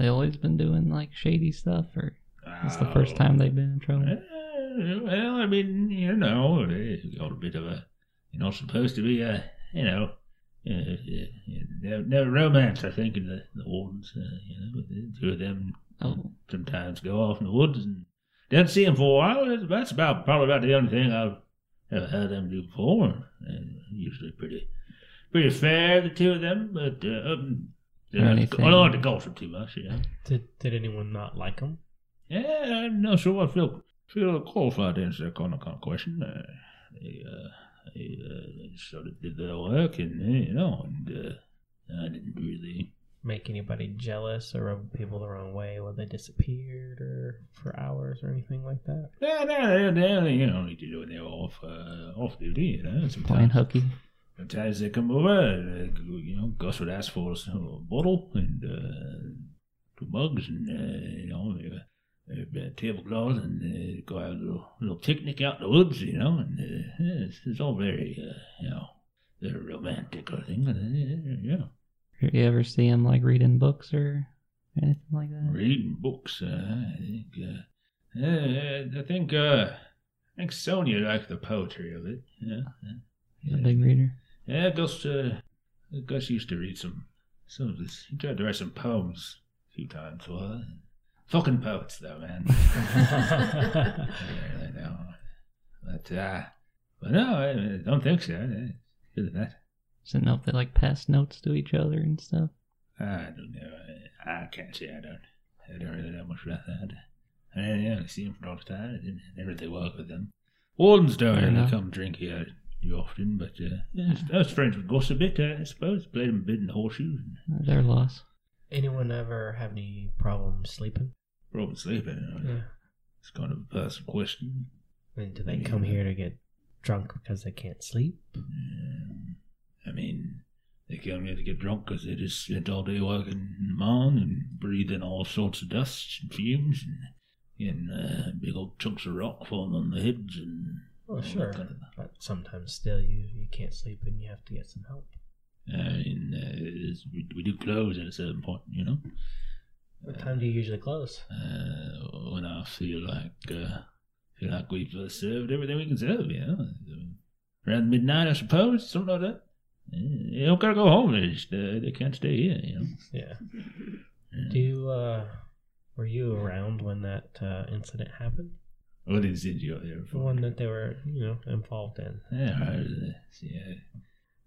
They always been doing like shady stuff, or it's the Oh. first time they've been in trouble. Uh, well, I mean, you know, they got a bit of a. You're not supposed to be a, you know, uh, no, no romance. I think in the the wardens, uh, you know, but the two of them Oh, sometimes go off in the woods and don't see them for a while. That's- about probably about the only thing I've ever had them do before. And usually pretty, pretty fair, the two of them. But uh, um, Or. I don't like to gossip too much, you know. Did Did anyone not like him? Yeah, I'm not sure I feel feel qualified to answer that kind of, kind of question. Uh, they, uh, they, uh, they sort of did their work, and uh, you know, and uh, I didn't really. Make anybody jealous or rub people the wrong way when they disappeared or for hours or anything like that? Yeah, no, they, they, you know, need to do it. They're off uh, off duty, you know. Playing Sometimes, hooky. Sometimes they come over, and, uh, you know, Gus would ask for a bottle and uh, two mugs, and uh, you know, uh, tablecloths, and uh, go have a little, little picnic out in the woods, you know, and uh, yeah, it's, it's all very, uh, you know, very romantic, I think. Yeah, You ever see him like reading books or anything like that? reading books. Uh, I think, uh, uh, I think, uh, I think Sonia liked the poetry of it. Yeah, yeah. He's a big reader. Yeah, Gus, uh, Gus used to read some, some of this. He tried to write some poems a few times. Well, fucking poets, though, man. yeah, I know. But, uh, but no, I, I don't think so. Good at that. Doesn't know they like pass notes to each other and stuff. I don't know. I, I can't say I don't. I don't really know much about that. I only see them from time to time. I didn't really work with them. Wardens don't really come drink here too often, but uh, yeah, I was friends with Gus a bit, uh, I suppose. Played him a bit in horseshoes. And Their loss. Anyone ever have any problems sleeping? Problems sleeping. You know, Yeah. It's kind of a personal question. And do they come here to get drunk because they can't sleep? Um, I mean, they come here to get drunk because they just spent all day working in the mine and breathing all sorts of dust and fumes and getting uh, big old chunks of rock falling on their heads and Oh, all sure. of But sometimes still you, you can't sleep and you have to get some help. I mean, uh, it's- we, we do close at a certain point, you know. What time do you usually close? Uh, when I feel like uh, feel like we've uh, served everything we can serve, you know. Around midnight, I suppose, something like that. Uh, You don't gotta go home. They just uh, they can't stay here, you know. Yeah. Yeah. Do you, uh, were you around when that uh, incident happened? What is it you're there The for? one that they were, you know, involved in. Yeah, I, uh, yeah.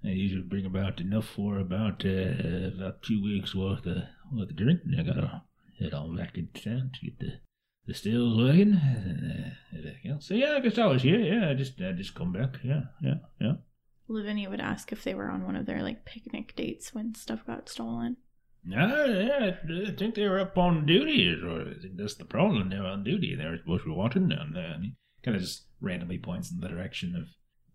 I usually bring about enough for about uh, about two weeks worth of worth of drink. And I gotta head on back into town to get the the stills working and uh, everything else. So yeah, I guess I was here. Yeah, I just I just come back. Yeah, yeah, yeah. Lavinia would ask if they were on one of their like picnic dates when stuff got stolen. No, yeah, I think they were up on duty. Or I think that's the problem. They were on duty. They were supposed to be watching down there. And he kind of just randomly points in the direction of.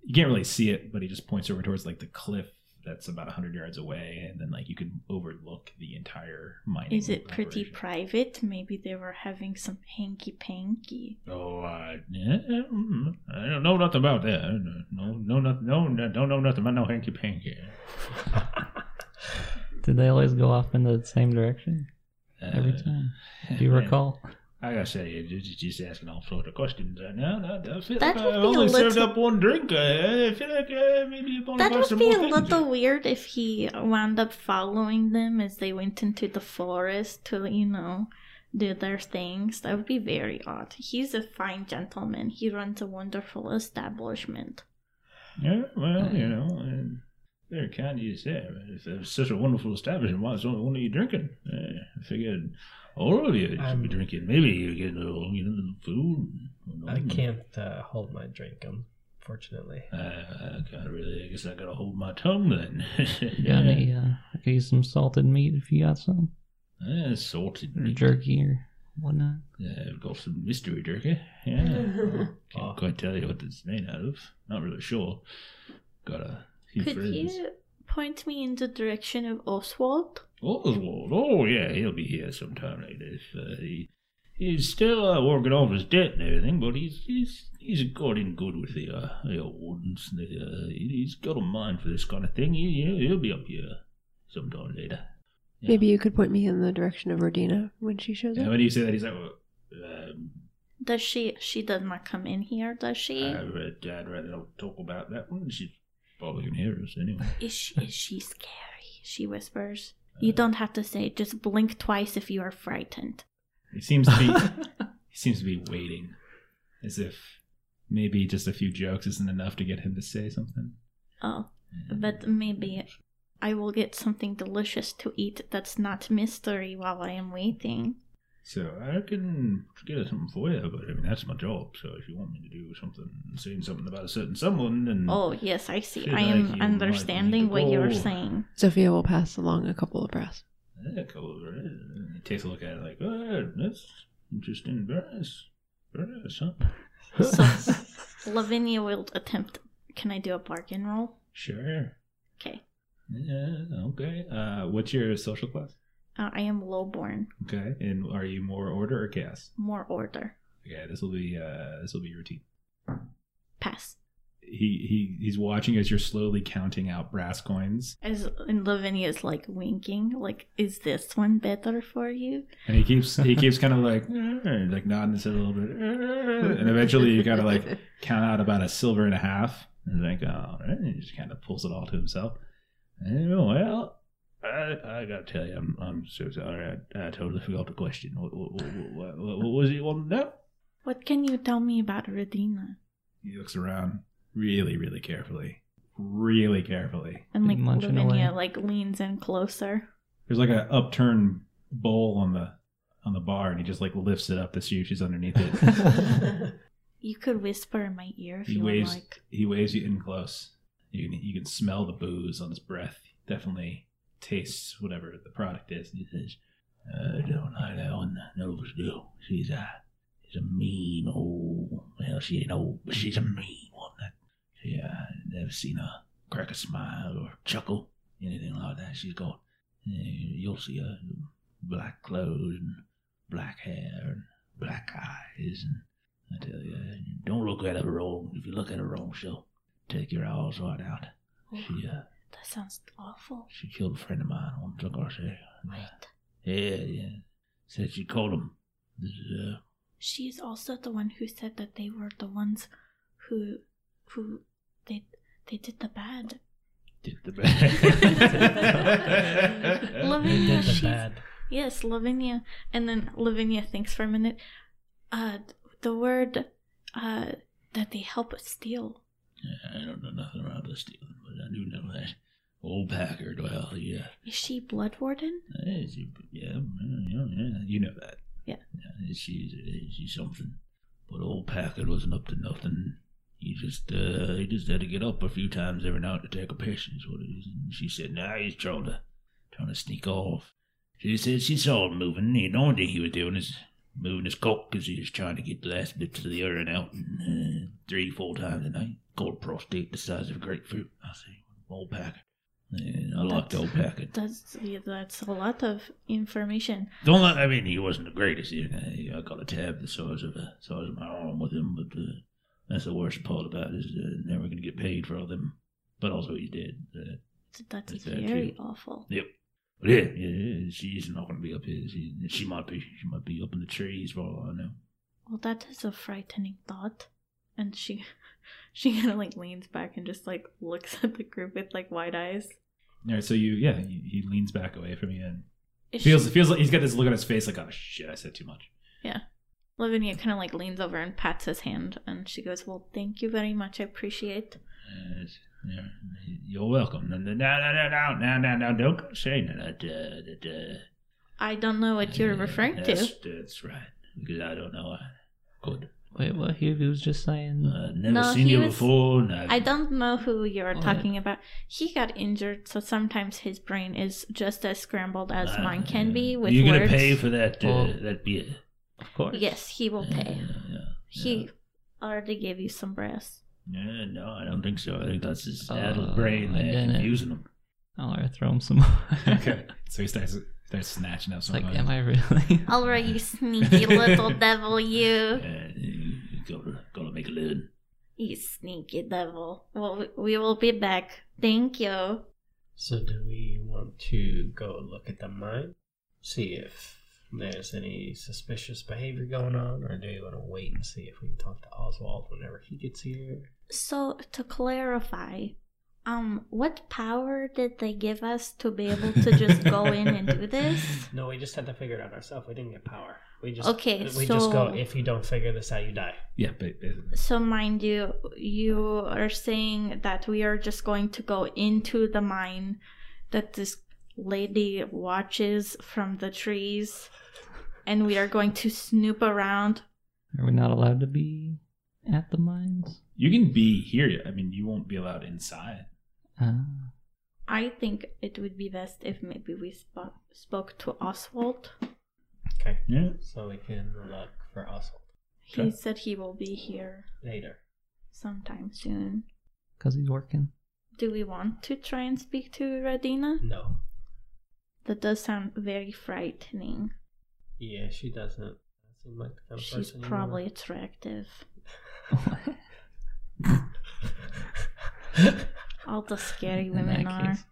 You can't really see it, but he just points over towards like the cliff that's about hundred yards away, and then like you can overlook the entire mining. Is it pretty private? Maybe they were having some hanky panky. Oh, uh, yeah, mm, I don't know nothing about that. No, no, no, no, no, don't know nothing about no hanky panky. Did they always go off in the same direction every Uh, time? Do you man, recall? I gotta say, you're just, just asking all sorts of questions. Uh, no, no, I feel That like would I be a only served little- up one drink. Uh, I feel like uh, maybe you've only That would be a things. little weird if he wound up following them as they went into the forest to, you know, do their things. That would be very odd. He's a fine gentleman. He runs a wonderful establishment. Yeah, well, you know, and very kind of you to say. If it was such a wonderful establishment, why is only one of you drinking? Uh, I figured all of you should I'm- be drinking. Maybe you're getting a little, you know, little food. I can't uh, hold my drink, unfortunately. Uh, I kind of really, I guess I gotta hold my tongue then. You got any? Uh, I could use some salted meat if you got some, Yeah, salted or meat. jerky or whatnot. Yeah, I've got some mystery jerky. Yeah. Can't Oh. quite tell you what it's made out of. Not really sure. Got a few Could friends. you point me in the direction of Oswald? Oswald. Oh, yeah, he'll be here sometime later. If, uh, he, he's still uh, working off his debt and everything, but he's he's he's got in good with the uh, the old wardens. The, uh, he's got a mind for this kind of thing. He, he'll, he'll be up here sometime later. Yeah. Maybe you could point me in the direction of Rodina when she shows Yeah, up. when you say that, he's like, well, um, Does she? She does not come in here, does she? I'd, rather- I'd rather not talk about that one. She's probably can hear us anyway. Is she, is she scary? She whispers. You uh, don't have to say. it, Just blink twice if you are frightened. He seems to be he seems to be waiting, as if maybe just a few jokes isn't enough to get him to say something. Oh, but maybe I will get something delicious to eat that's not mystery while I am waiting. So I can get something for you, but I mean that's my job. So if you want me to do something, saying something about a certain someone, then Oh, yes, I see. I am might understanding what you're saying. Zofia will pass along a couple of brass. Yeah, cool. right? He takes a look at it like, oh, that's interesting. Brass. Brass, huh? So Lavinia will attempt. Can I do a bargain roll? Sure. Okay. Yeah, okay. Uh, what's your social class? Uh, I am lowborn. Okay. And are you more order or chaos? More order. Okay, this will be uh this will be routine. Pass. He he he's watching as you're slowly counting out brass coins. As and Lavinia is like winking, like, is this one better for you? And he keeps he keeps kind of like like nodding his head a little bit, and eventually you gotta like count out about a silver and a half. And like, oh, and he just kind of pulls it all to himself. And, well, I, I gotta tell you, I'm I'm so sorry. I, I totally forgot the question. What what, what, what, what, what was it you want to know? What can you tell me about Redina? He looks around really, really carefully, really carefully. And like Munching Lavinia away. like leans in closer. There's like an upturned bowl on the on the bar, and he just like lifts it up to see if she's underneath it. You could whisper in my ear if he you would waves like. he waves you in close. You can you can smell the booze on his breath. Definitely tastes whatever the product is. And he says, "I don't like that one. Nova's do. She's a she's a mean old. Well, she ain't old, but she's a mean one. That she uh, never seen her crack a smile or chuckle, anything like that. She's got eh, you'll see her black clothes and black hair and black eyes and I tell you, don't look at her wrong. If you look at her wrong, she'll take your eyes right out. She uh, That sounds awful. she killed a friend of mine like I say. Wait. Yeah, yeah. Said she called him. This is, uh, She's also the one who said that they were the ones who who they they did the bad. did the bad. Lavinia, Did the she's bad. yes, Lavinia, and then Lavinia thinks for a minute. Uh, the word uh that they help us steal. Yeah, I don't know nothing about the stealing, but I do know that old Packard. Well, yeah, Is she blood warden? Eh, she- yeah, yeah, yeah, you know that. Yeah. yeah she's she's something. But old Packard wasn't up to nothing. He just uh he just had to get up a few times every night to take a piss. Is what it is. And she said, "Nah, he's trying to trying to sneak off." She said she saw him moving. The only thing he was doing is moving his cock because he was trying to get the last bits of the urine out and, uh, three, four times a night. Called prostate the size of a grapefruit. I say, old Packard. And I liked old Packard. That's yeah, that's a lot of information. Don't let, I mean, he wasn't the greatest. You know, I got a tab the size of a size of my arm with him, but uh, that's the worst part about it is uh, never going to get paid for all them. But also, he's dead. Uh, That's That's that very awful. yep. But yeah, yeah, yeah, she's not going to be up here. She, she might be. She might be up in the trees for all I know. Well, that is a frightening thought. And she, she kind of like leans back and just like looks at the group with like wide eyes. All right, so you, yeah, he, he leans back away from you and Is feels she- feels like he's got this look on his face, like, oh shit, I said too much. Yeah, Lavinia kind of like leans over and pats his hand, and she goes, "Well, thank you very much. I appreciate." Yes, yeah, you're welcome. No, no, no, no, no, no, no, no, don't go saying that. Uh, that uh, I don't know what you're Yeah, referring that's, to. That's right. Because I don't know. I could. Wait, what? He, he was just saying. Uh, never No, seen he you was- before. And I've- don't know who you're Oh, talking about. He got injured, so sometimes his brain is just as scrambled as Uh, mine can be with You're gonna pay for that. Uh, Oh. that beer. Of course. Yes, he will pay. Yeah, yeah, He yeah. already gave you some brass. Yeah, no, I don't think so. I think that's his Uh, addled brain I there didn't. confusing him. I'll uh, throw him some more. okay, so he starts starts snatching up It's some. like, am I really? All right, you sneaky little devil, you. Yeah, you gotta gotta make a living. You sneaky devil. Well, we- we will be back. Thank you. So, do we want to go look at the mine? See if there's any suspicious behavior going on, or do we want to wait and see if we can talk to Oswald whenever he gets here? So, to clarify, um, what power did they give us to be able to just go in and do this? No, we just had to figure it out ourselves. We didn't get power. We just Okay, we just go. If you don't figure this out, you die. Yeah, but basically. So, mind you, you are saying that we are just going to go into the mine that this lady watches from the trees and we are going to snoop around. Are we not allowed to be at the mines? You can be here. I mean, you won't be allowed inside. Ah. I think it would be best if maybe we spoke, spoke to Oswald. Okay. Yeah. So we can look for Oswald He Okay. said he will be here later. sometime soon. Because he's working. Do we want to try and speak to Radina? No. That does sound very frightening. Yeah, she doesn't seem like the kind of She's person you probably attractive. All the scary In women that are. case.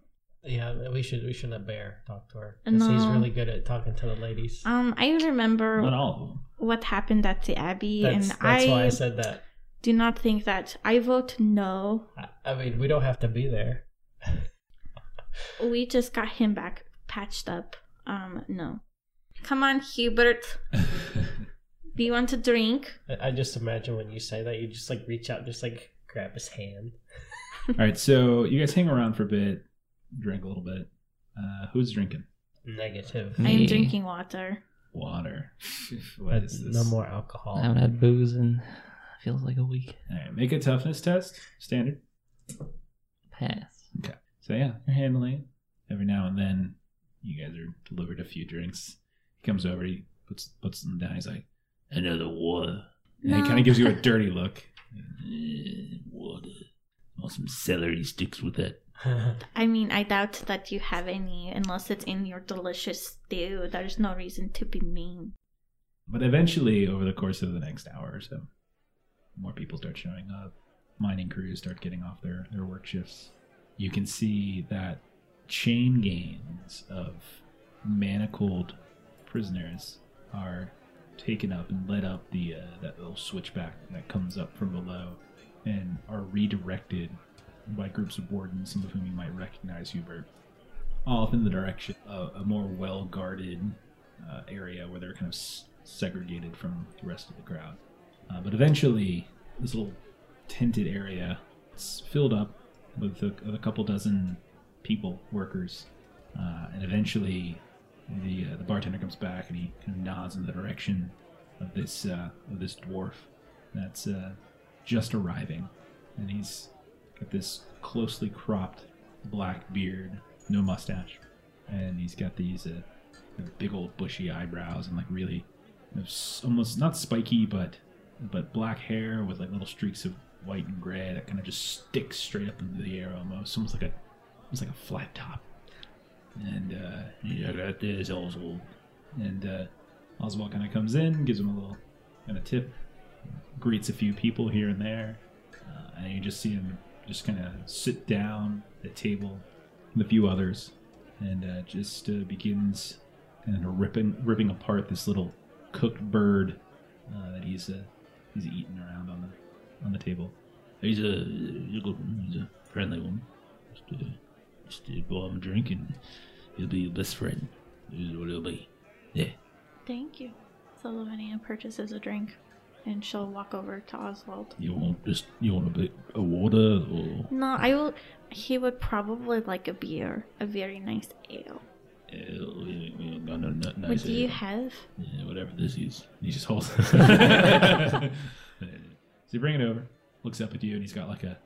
Yeah, we should we should let Bear talk to her. 'cause he's No. really good at talking to the ladies. Um, I remember Not all of them. what happened at the Abbey, that's and that's I, why I said that. do not think that I vote no. I, I mean, we don't have to be there. We just got him back patched up. Um, no. Come on, Hubert. Do you want a drink? I, I just imagine when you say that, you just like reach out, just like grab his hand. All right, so you guys hang around for a bit, drink a little bit. Uh, who's drinking? Negative. I am Me. drinking water. Water. what is this? No more alcohol. I haven't had booze in feels like a week. All right, make a toughness test. Standard. Pass. Okay. So yeah, you're handling it. Every now and then, you guys are delivered a few drinks. He comes over, he puts puts them down. He's like, "Another water." And he kind of gives you a dirty look. Eh, water. Want some celery sticks with that? I mean, I doubt that you have any unless it's in your delicious stew. There's no reason to be mean. But eventually, over the course of the next hour or so, more people start showing up. Mining crews start getting off their, their work shifts. You can see that chain gangs of manacled prisoners are taken up and led up the uh, that little switchback that comes up from below, and are redirected by groups of wardens, some of whom you might recognize, Hubert, off in the direction of a more well guarded uh, area where they're kind of s- segregated from the rest of the crowd. Uh, but eventually, this little tented area is filled up with a, with a couple dozen people, workers, uh, and eventually the uh, the bartender comes back and he kind of nods in the direction of this uh, of this dwarf that's uh, just arriving, and he's got this closely cropped black beard, no mustache, and he's got these uh, big old bushy eyebrows and like really almost not spiky but but black hair with like little streaks of white and gray that kind of just sticks straight up into the air almost almost like a almost like a flat top and uh Yeah, that is Oswald. and uh Oswald kind of comes in gives him a little kind of tip greets a few people here and there uh, and you just see him just kind of sit down at a table with a few others and uh, just uh, begins kind of ripping ripping apart this little cooked bird uh, that he's uh, he's eating around on the on the table. He's a. He's a friendly one. Just, uh, just uh, buy him a drink and he'll be your best friend. This is what he'll be. Yeah. Thank you. So Lavinia purchases a drink, and she'll walk over to Oswald. You want just you want a bit of water or No, I will. He would probably like a beer, a very nice ale. uh, we, we ain't got no nut what nice do you have? Yeah, whatever this is. He just holds. so you bring it over, looks up at you, and he's got like a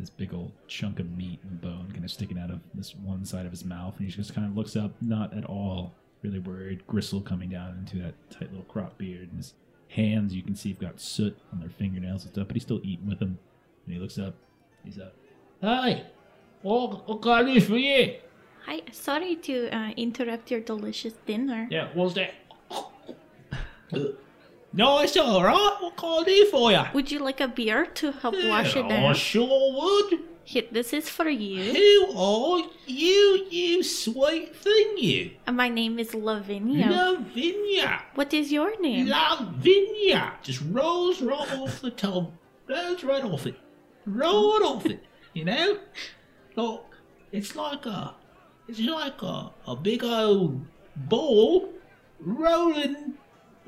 this big old chunk of meat and bone kind of sticking out of this one side of his mouth, and he just kind of looks up, not at all really worried, gristle coming down into that tight little crop beard, and his hands you can see have got soot on their fingernails and stuff, but he's still eating with them. And he looks up, he's up. Hi. What, what can I for you? Hi, sorry to uh, interrupt your delicious dinner. Yeah, what's that? no, it's alright. What can I do for you? Would you like a beer to help wash it down? I sure would. Here, this is for you. Who are you, you sweet thing, you? Uh, My name is Lavinia. Lavinia. What is your name? Lavinia. Just rolls right off the tongue. Rolls right off it. Right off it. You know? Look, it's like a, it's like a, a big old ball rolling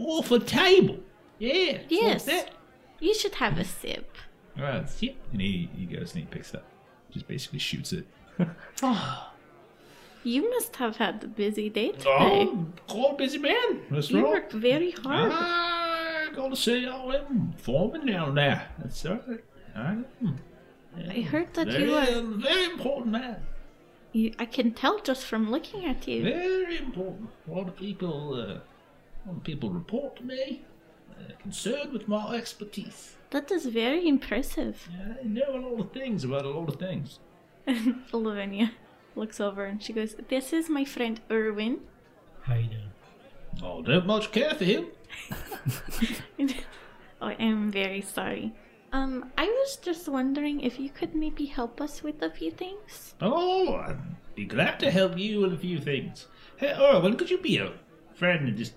off a table. Yeah. like Yes. You should have a sip. Alright, and he, he goes and he picks it up, just basically shoots it. You must have had a busy day today. Oh, quite busy man. That's you right. worked very hard. I gotta say, I am foreman down there. That's right. I am. I heard that very, you were. very important man. You, I can tell just from looking at you. Very important. A lot of people, uh, a lot of people report to me, uh, concerned with my expertise. That is very impressive. I know a lot of things about a lot of things. Lavinia looks over and she goes, This is my friend Erwin. How you doing? Oh, don't much care for him. I am very sorry. Um, I was just wondering if you could maybe help us with a few things. Oh, I'd be glad to help you with a few things. Hey, Erwin, could you be a friend and just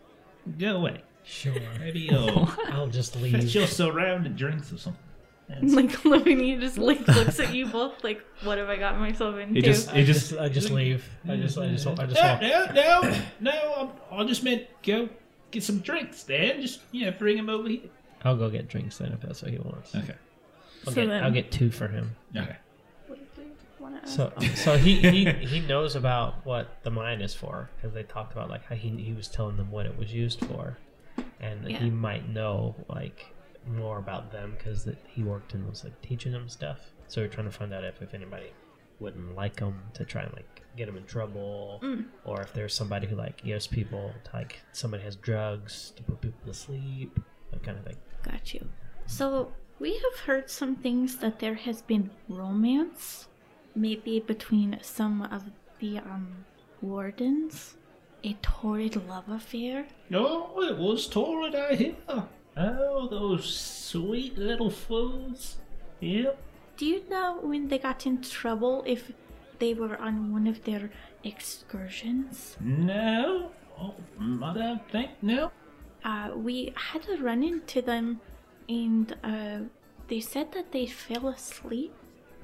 go away? Sure. Maybe uh, I'll just leave. fetch leave. us around drinks or something. That's- Like Lavinia just like looks at you both like, what have I got myself into? It just, I it just, just, I just leave. I just, I just, I just no, walk. no, no, no. I'm, I just meant go get some drinks, Dan. Just you know, bring him over here. I'll go get drinks then if that's what he wants. Okay. I'll, So get, then- I'll get two for him. Okay. So, so he, he he knows about what the mine is for because they talked about like how he he was telling them what it was used for, and Yeah. he might know like more about them because he worked and was like teaching them stuff. So we're trying to find out if if anybody wouldn't like them to try and like get them in trouble, Mm. or if there's somebody who like gives people like somebody has drugs to put people to sleep, that kind of thing. Got you. So we have heard some things that there has been romance, maybe between some of the um wardens, a torrid love affair. Oh, it was torrid, I hear. Oh, those sweet little fools. Yep. Do you know when they got in trouble if they were on one of their excursions? No. Oh, I don't think no. Uh, we had a run into them, and uh, they said that they fell asleep.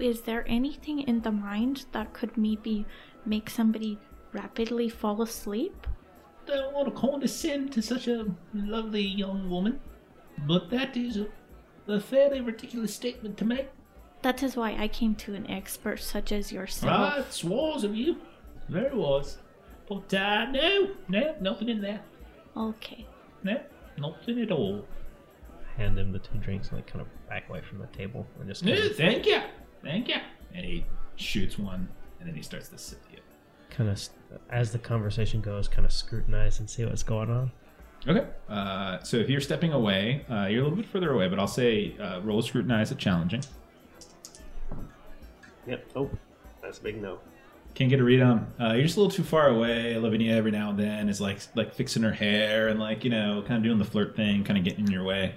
Is there anything in the mind that could maybe make somebody rapidly fall asleep? Don't want to condescend to such a lovely young woman, but that is a, a fairly ridiculous statement to make. That is why I came to an expert such as yourself. Ah, it's wise of you. Very wise. But, uh, no, no, nothing in there. Okay. No, nothing at all. Hand him the two drinks and like kind of back away from the table and just No, thank you. Thank you. And he shoots one, and then he starts to sip the kind of as the conversation goes, kind of scrutinize and see what's going on. Okay. Uh, so if you're stepping away, uh, you're a little bit further away, but I'll say uh, roll scrutinize at challenging. Yep. Oh, that's a big no. Can't get a read on. Uh, you're just a little too far away. Lavinia every now and then is like like fixing her hair and like you know kind of doing the flirt thing, kind of getting in your way.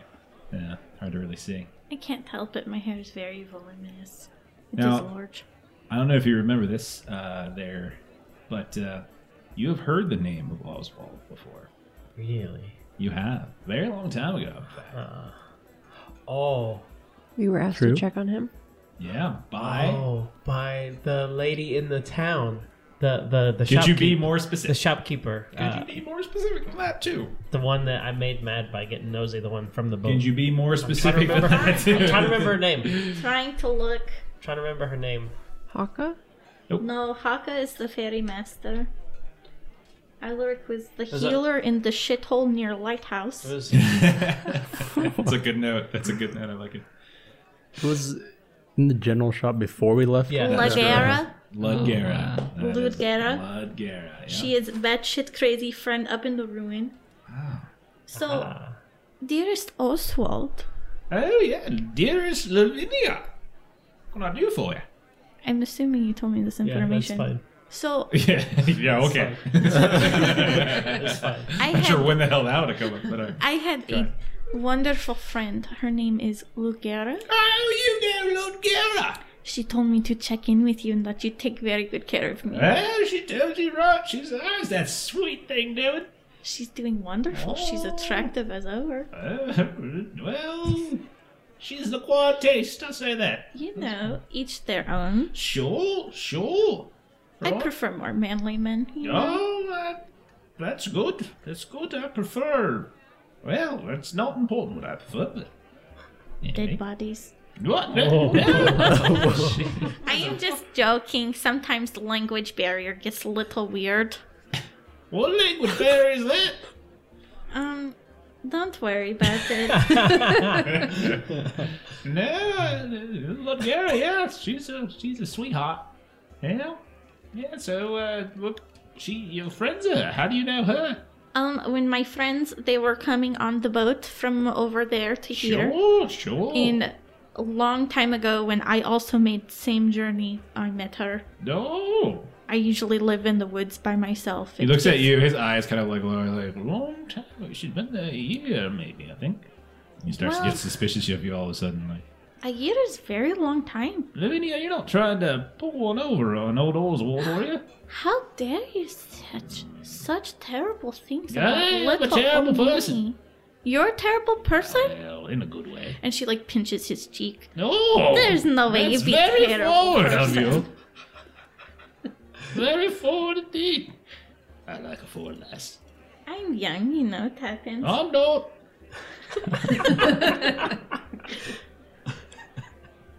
Yeah, hard to really see. I can't help it. My hair is very voluminous. It is Now- large. I don't know if you remember this uh, there, but uh, you have heard the name of Oswald before. Really? You have very long time ago. Uh, oh. We were asked True. to check on him. Yeah. By. Oh, by the lady in the town. The the the Could you be more specific? the specific? shopkeeper? Could uh, you be more specific than that too? the one that I made mad by getting nosy. The one from the boat. Could you be more I'm trying to specific than remember. that too? I'm trying to remember her name. Trying to look. trying to remember her name. Haka? No, Haka is the fairy master. Alaric was the that- healer in the shithole near Lighthouse. It was That's a good note. That's a good note. I like it. It was in the general shop before we left. Yeah. Lagera. Ludgera. That is Ludgera. Ludgera. Yeah. She is a batshit crazy friend up in the ruin. So, Ah. dearest Oswald, Oh yeah, dearest Lavinia. What can I do for you? I'm assuming you told me this information. yeah, that's information. fine. So, Yeah, yeah, okay. It's fine. I Not sure when the hell that would have come up, but uh, I had a wonderful friend. Her name is Lugera. oh, you know Ludgera. She told me to check in with you and that you take very good care of me. Well, she tells you right. She's how's that sweet thing doing? She's doing wonderful. She's Oh. attractive as ever. Uh, well, she's the quiet taste. I'll say that. You know, each their own. Sure, sure. I prefer more manly men. You know? Oh, that, that's good. That's good. I prefer. Well, it's not important what I prefer, but. Dead bodies. What? No, no. I am just joking. Sometimes the language barrier gets a little weird. what language barrier is that? Um, don't worry about it. No, look, Gary, yeah, she's a she's a sweetheart. Yeah, yeah. So, uh, look, she your friends are. How do you know her? um, when my friends they were coming on the boat from over there to here, Sure, sure. and a long time ago when I also made the same journey, I met her. no. I usually live in the woods by myself. He looks at you. His eyes kind of like lower, like Long time. ago. She's been there a year, maybe. I think. he starts to get suspicious of you all of a sudden. Like A year is very long time. Lavinia, you're not trying to pull one over on old Oswald, are you? How dare you such such terrible things I about am a terrible person. me? You're a terrible person? Well, in a good way. And she like pinches his cheek. No. There's no way you'd be very terrible forward of person. you. very forward indeed. I like a forward lass. I'm young, you know, it happens. I'm not.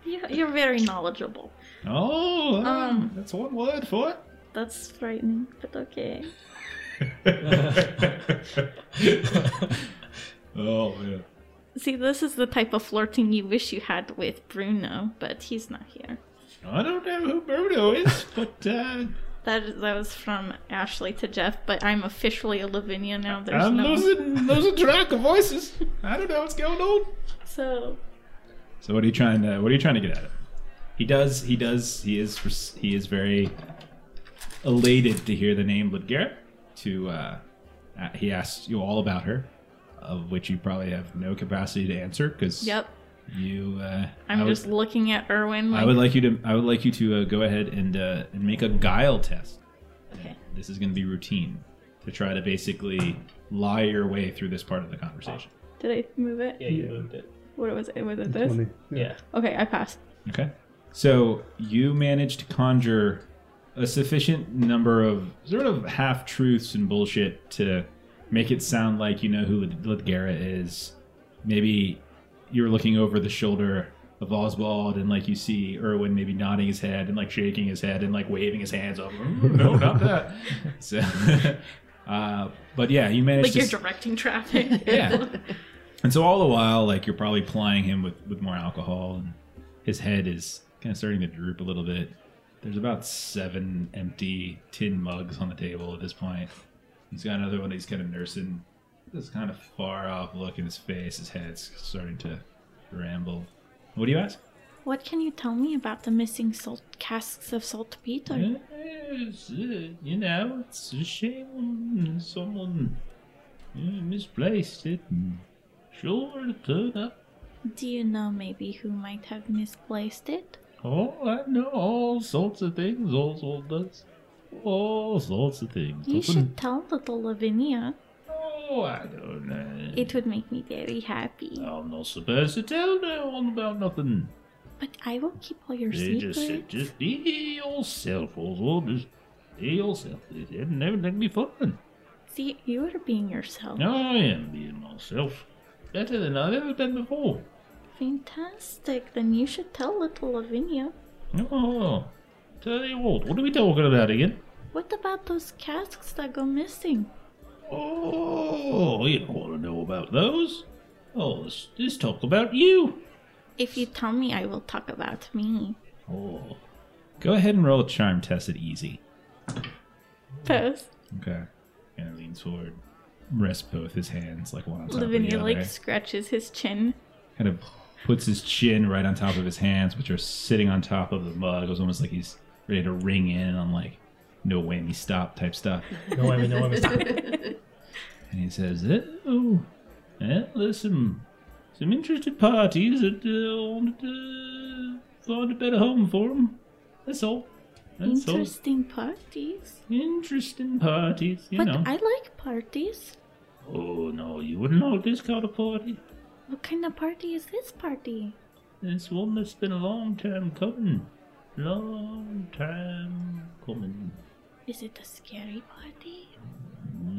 You- You're very knowledgeable. Oh, Um. that's one word for it. That's frightening, but okay. oh yeah. See, this is the type of flirting you wish you had with Bruno, but he's not here. I don't know who Bruno is, but uh, That is, that was from Ashley to Jeff, but I'm officially a Lavinia now. There's I'm no losing losing track of voices. I don't know what's going on. so So what are you trying to what are you trying to get at? He does he does he is he is very elated to hear the name Ludgera. To uh, uh, he asks you all about her, of which you probably have no capacity to answer because yep. you. Uh, I'm would, just looking at Erwin. Like, I would like you to I would like you to uh, go ahead and uh, and make a guile test. Okay. This is going to be routine to try to basically lie your way through this part of the conversation. Did I move it? Yeah, you moved it. What was it? Was it this? Twenty. Yeah. Okay, I passed. Okay. So you managed to conjure a sufficient number of sort of half truths and bullshit to make it sound like you know who Lid- Lidgara is. Maybe you're looking over the shoulder of Oswald and like you see Erwin maybe nodding his head and like shaking his head and like waving his hands off. "Mm, no, not that. So, uh, but yeah, you managed Like to. you're s- directing traffic. yeah. And so all the while, like you're probably plying him with with more alcohol, and his head is kind of starting to droop a little bit. There's about seven empty tin mugs on the table at this point. He's got another one he's kind of nursing. This kind of far off look in his face. His head's starting to ramble. What do you ask? What can you tell me about the missing salt casks of saltpeter? Yes, uh, you know, it's a shame someone misplaced it. And sure, it turned up. Do you know maybe who might have misplaced it? Oh, I know all sorts of things. Oswald does all sorts of things. You should tell little Lavinia. Oh, I don't know. It would make me very happy. I'm not supposed to tell no one about nothing. But I will keep all your You secrets. just, just be yourself, Oswald. Just be yourself. And everything be fun. See, you are being yourself. I am being myself. Better than I've ever been before. Fantastic. Then you should tell little Lavinia. Oh, tell you what, what are we talking about again? What about those casks that go missing? Oh, you don't want to know about those. Oh, let's, let's talk about you. If you tell me, I will talk about me. Oh, Go ahead and roll a charm test at easy. Pass. Okay. And of leans forward, rests both his hands like one on top of Lavinia the other. like scratches his chin. kind of puts his chin right on top of his hands, which are sitting on top of the mug. It was almost like he's ready to ring in on like no whammy stop type stuff. No whammy, no whammy. Stop. And he says, "Oh, well, there's some some interested parties that uh, wanted to find a better home for them. That's all. That's all. Interesting parties. Interesting parties, you but know. I like parties. oh no, you wouldn't know this kind of party. What kind of party is this party? It's one that's been a long time coming. Long time coming. Is it a scary party?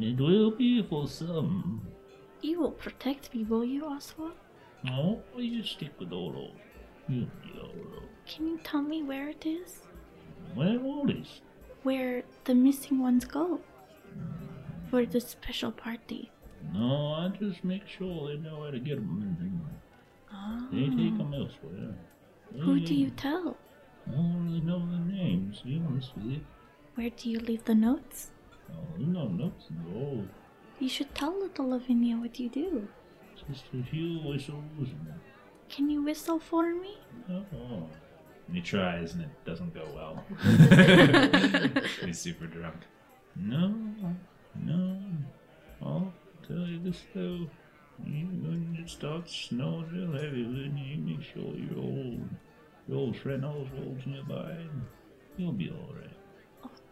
It will be for some. You will protect me, will you, Oswald? Oh, you stick with all You'll be alright. Can you tell me where it is? Where all is? Where the missing ones go? For the special party. No, I just make sure they know where to get them. Oh. They ah. take them elsewhere. Who do you tell? I don't really know the names, to be honest with you. Where do you leave the notes? Oh, no notes no. You should tell little Lavinia what you do. Just a few whistles. and- Can you whistle for me? Oh, And he tries and it doesn't go well. He's super drunk. no, no. I'll tell you this though. When it starts snowing real heavy, then you make sure your old, your old friend Oswald's nearby, and you'll be alright.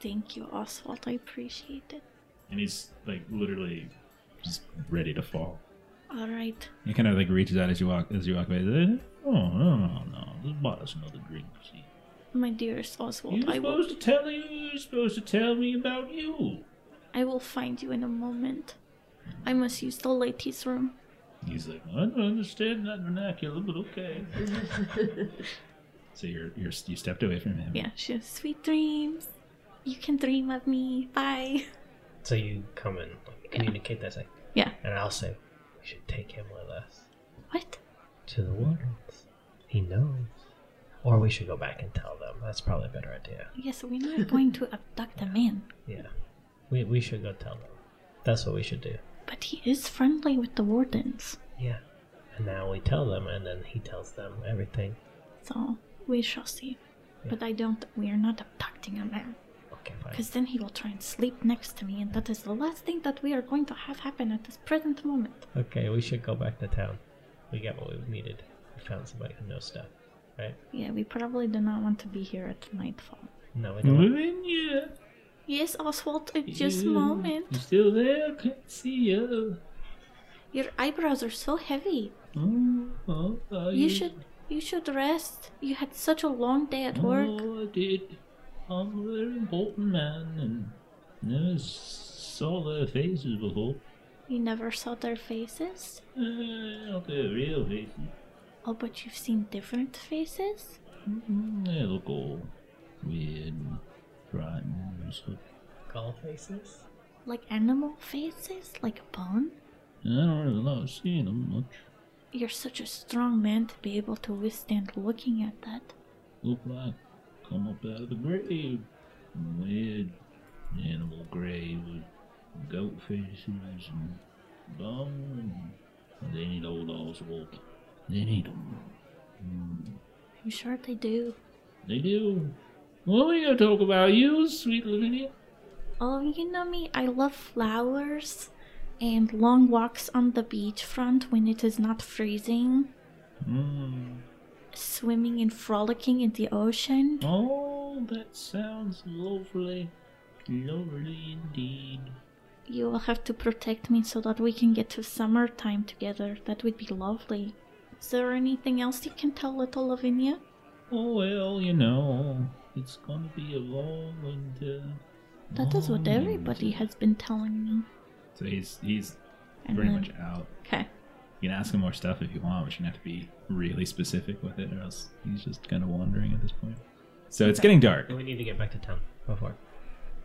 Thank you, Oswald. I appreciate it. And he's like literally just ready to fall. All right. He kind of like reaches out as you walk as you walk away. "Eh, Oh, no, no, no. Just buy us another drink, see. My dearest Oswald, You're I will, supposed to tell you. You're supposed to tell me about you. I will find you in a moment. I must use the ladies' room. He's like, I don't understand that vernacular, but okay. so you're you're you stepped away from him. Yeah, she has sweet dreams. You can dream of me. Bye. So you come and like, communicate that, like, Yeah. and I'll say we should take him with us What? to the wardens. He knows. Or we should go back and tell them. That's probably a better idea. Yes, we're not going to abduct a man, Yeah. We, we should go tell them. That's what we should do. but he is friendly with the wardens. Yeah. And now we tell them, and then he tells them everything. So we shall see. But I don't. We are not abducting a man. Because then he will try and sleep next to me, and that is the last thing that we are going to have happen at this present moment. Okay, we should go back to town. We got what we needed. We found somebody who knows stuff. Right? Yeah, we probably do not want to be here at nightfall. No, we don't. Lavinia, Yes, Oswald, uh, just a moment. You still there? I can't see you. Your eyebrows are so heavy. Oh, oh, are You should you should rest. You had such a long day at work. Oh, I did. I'm a very important man, and never saw their faces before. You never saw their faces. Uh, not their real faces. Oh, but you've seen different faces? Mm, They look all weird and frightened and stuff. Gull faces? Like animal faces? Like a bone? I don't really like seeing them much. You're such a strong man to be able to withstand looking at that. Look like come up out of the grave. Weird animal grave with goat faces and bone. And they need old Oswald. They need them. I'm sure they do. They do. Well, we gonna talk about you, sweet Lavinia. Oh, you know me, I love flowers and long walks on the beachfront when it is not freezing, Mm. Swimming and frolicking in the ocean. Oh, that sounds lovely. Lovely indeed. You will have to protect me so that we can get to summertime together. That would be lovely. Is there anything else you can tell little Lavinia? Oh, well, you know, it's gonna be a long winter. That is what everybody has been telling me. So he's he's And pretty then- much out. Okay. You can ask him more stuff if you want, but you're have to be really specific with it, or else he's just kind of wandering at this point. So it's getting dark. We need to get back to town before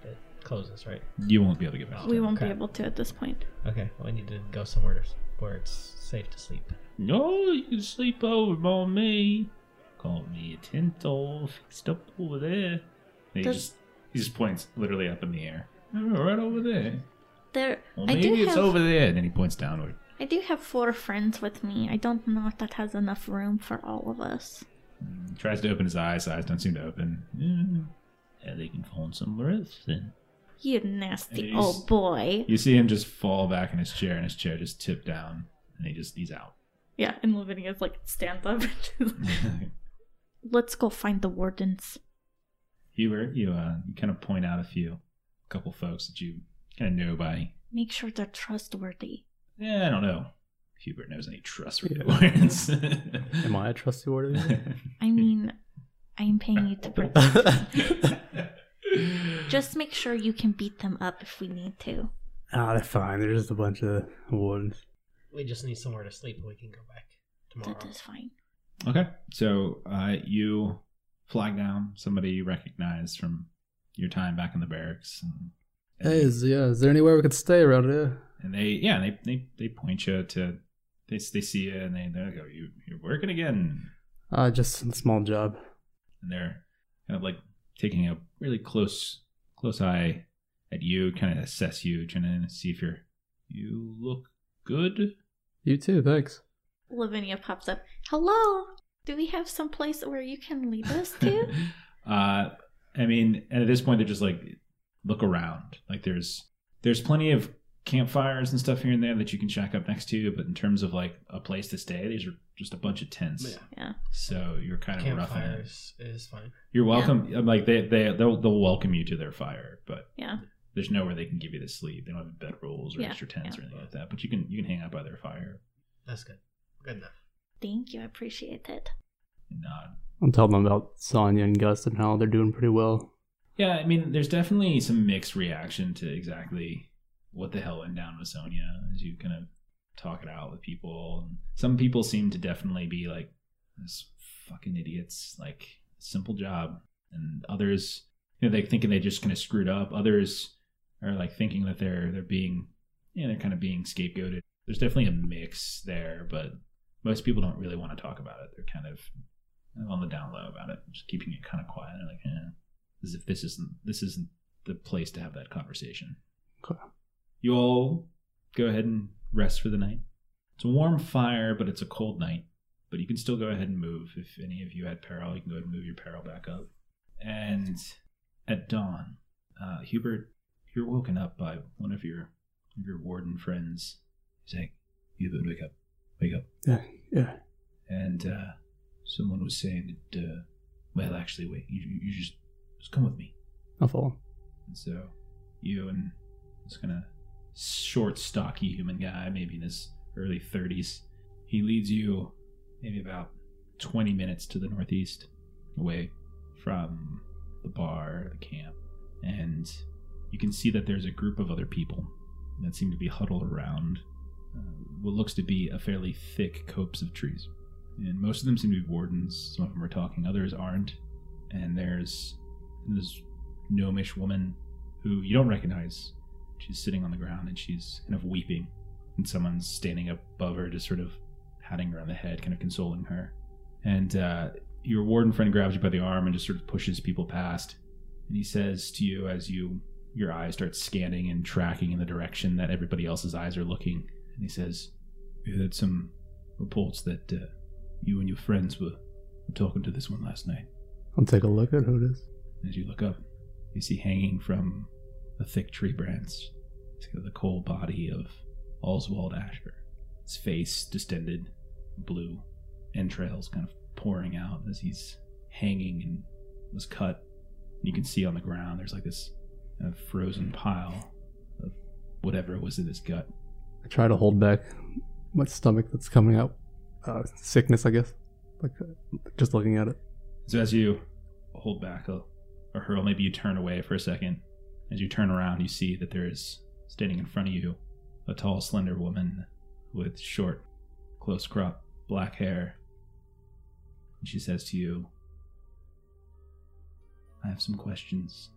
it closes, right? You won't be able to get back. We won't be Okay. able to at this point. Okay, well, we need to go somewhere to, where it's safe to sleep. No, you can sleep over on me. Call me a tent all fixed up over there. And he Does- just he just points literally up in the air. Oh, right over there. There, Well, I maybe do it's have, over there. And then he points downward. I do have four friends with me. I don't know if that has enough room for all of us. He tries to open his eyes. Eyes don't seem to open. Yeah. Yeah, they can find somewhere else then. You nasty old boy. You see him just fall back in his chair, and his chair just tip down, and he just he's out. Yeah, and Lavinia's like stands up. Let's go find the wardens. Hubert, you uh, you kind of point out a few, couple folks that you kind of know by. Make sure they're trustworthy. Yeah, I don't know. Hubert knows any trustworthy Yeah. words. Am I a trustworthy? I mean, I'm paying you to protect. Just make sure you can beat them up if we need to. Ah, they're fine. They're just a bunch of ones. We just need somewhere to sleep and we can go back tomorrow. That is fine. Okay, so uh, you flag down somebody you recognize from your time back in the barracks, and, Hey, is, yeah, is there anywhere we could stay around here? And they yeah they, they they point you to they they see you and they they go you you're working again, Uh, just a small job. and they're kind of like taking a really close close eye at you, kind of assess you, trying to see if you're you look good. You too, thanks. Lavinia pops up. Hello. Do we have some place where you can lead us to? uh, I mean, and at this point, they're just like look around. Like there's there's plenty of campfires and stuff here and there that you can shack up next to. But in terms of like a place to stay, these are just a bunch of tents. Yeah. So you're kind of roughing it. Campfires is fine. You're welcome. Uh, like they they they'll they'll welcome you to their fire, but Yeah. there's nowhere they can give you the sleep. They don't have bed rolls or Yeah, extra tents yeah. or anything like that. But you can you can hang out by their fire That's good. Good enough. Thank you. I appreciate it. nod. Uh, I'll tell them about Sonya and Gus and how they're doing pretty well. Yeah, I mean, there's definitely some mixed reaction to exactly what the hell went down with Sonya as you kind of talk it out with people. And some people seem to definitely be like, "This fucking idiots!" Like, simple job, and others, you know, they're thinking they just kind of screwed up. Others are like thinking that they're they're being, yeah, they're kind of being scapegoated. There's definitely a mix there, but most people don't really want to talk about it. They're kind of on the down low about it, just keeping it kind of quiet. They're like, eh as if this isn't this isn't the place to have that conversation. Okay. You all go ahead and rest for the night. It's a warm fire, but it's a cold night. But you can still go ahead and move. If any of you had peril, you can go ahead and move your peril back up. And at dawn, uh, Hubert, you're woken up by one of your of your warden friends saying, "Hubert, wake up, wake up." Yeah, yeah. And uh, someone was saying that, uh, well, actually, wait, you, you just just come with me. I'll follow. And so you and kind of short, stocky human guy, maybe in his early 30s, he leads you maybe about 20 minutes to the northeast, away from the bar, the camp. And you can see that there's a group of other people that seem to be huddled around uh, what looks to be a fairly thick copse of trees. And most of them seem to be wardens. Some of them are talking, others aren't. And there's this gnomish woman who you don't recognize. She's sitting on the ground and she's kind of weeping, and someone's standing above her, just sort of patting her on the head, kind of consoling her. And uh, your warden friend grabs you by the arm and just sort of pushes people past, and he says to you as you your eyes start scanning and tracking in the direction that everybody else's eyes are looking, and he says, "We heard some reports that uh, you and your friends were, were talking to this one last night." I'll take a look at who it is. As you look up, you see hanging from a thick tree branch the cold body of Oswald Asher. His face distended, blue, entrails kind of pouring out as he's hanging and was cut. You can see on the ground there's like this kind of frozen pile of whatever was in his gut. I try to hold back my stomach that's coming out. Uh, sickness, I guess. Like just looking at it. So as you hold back a, a hurl, maybe you turn away for a second. As you turn around, you see that there is standing in front of you a tall, slender woman with short, close cropped black hair. And she says to you, I have some questions.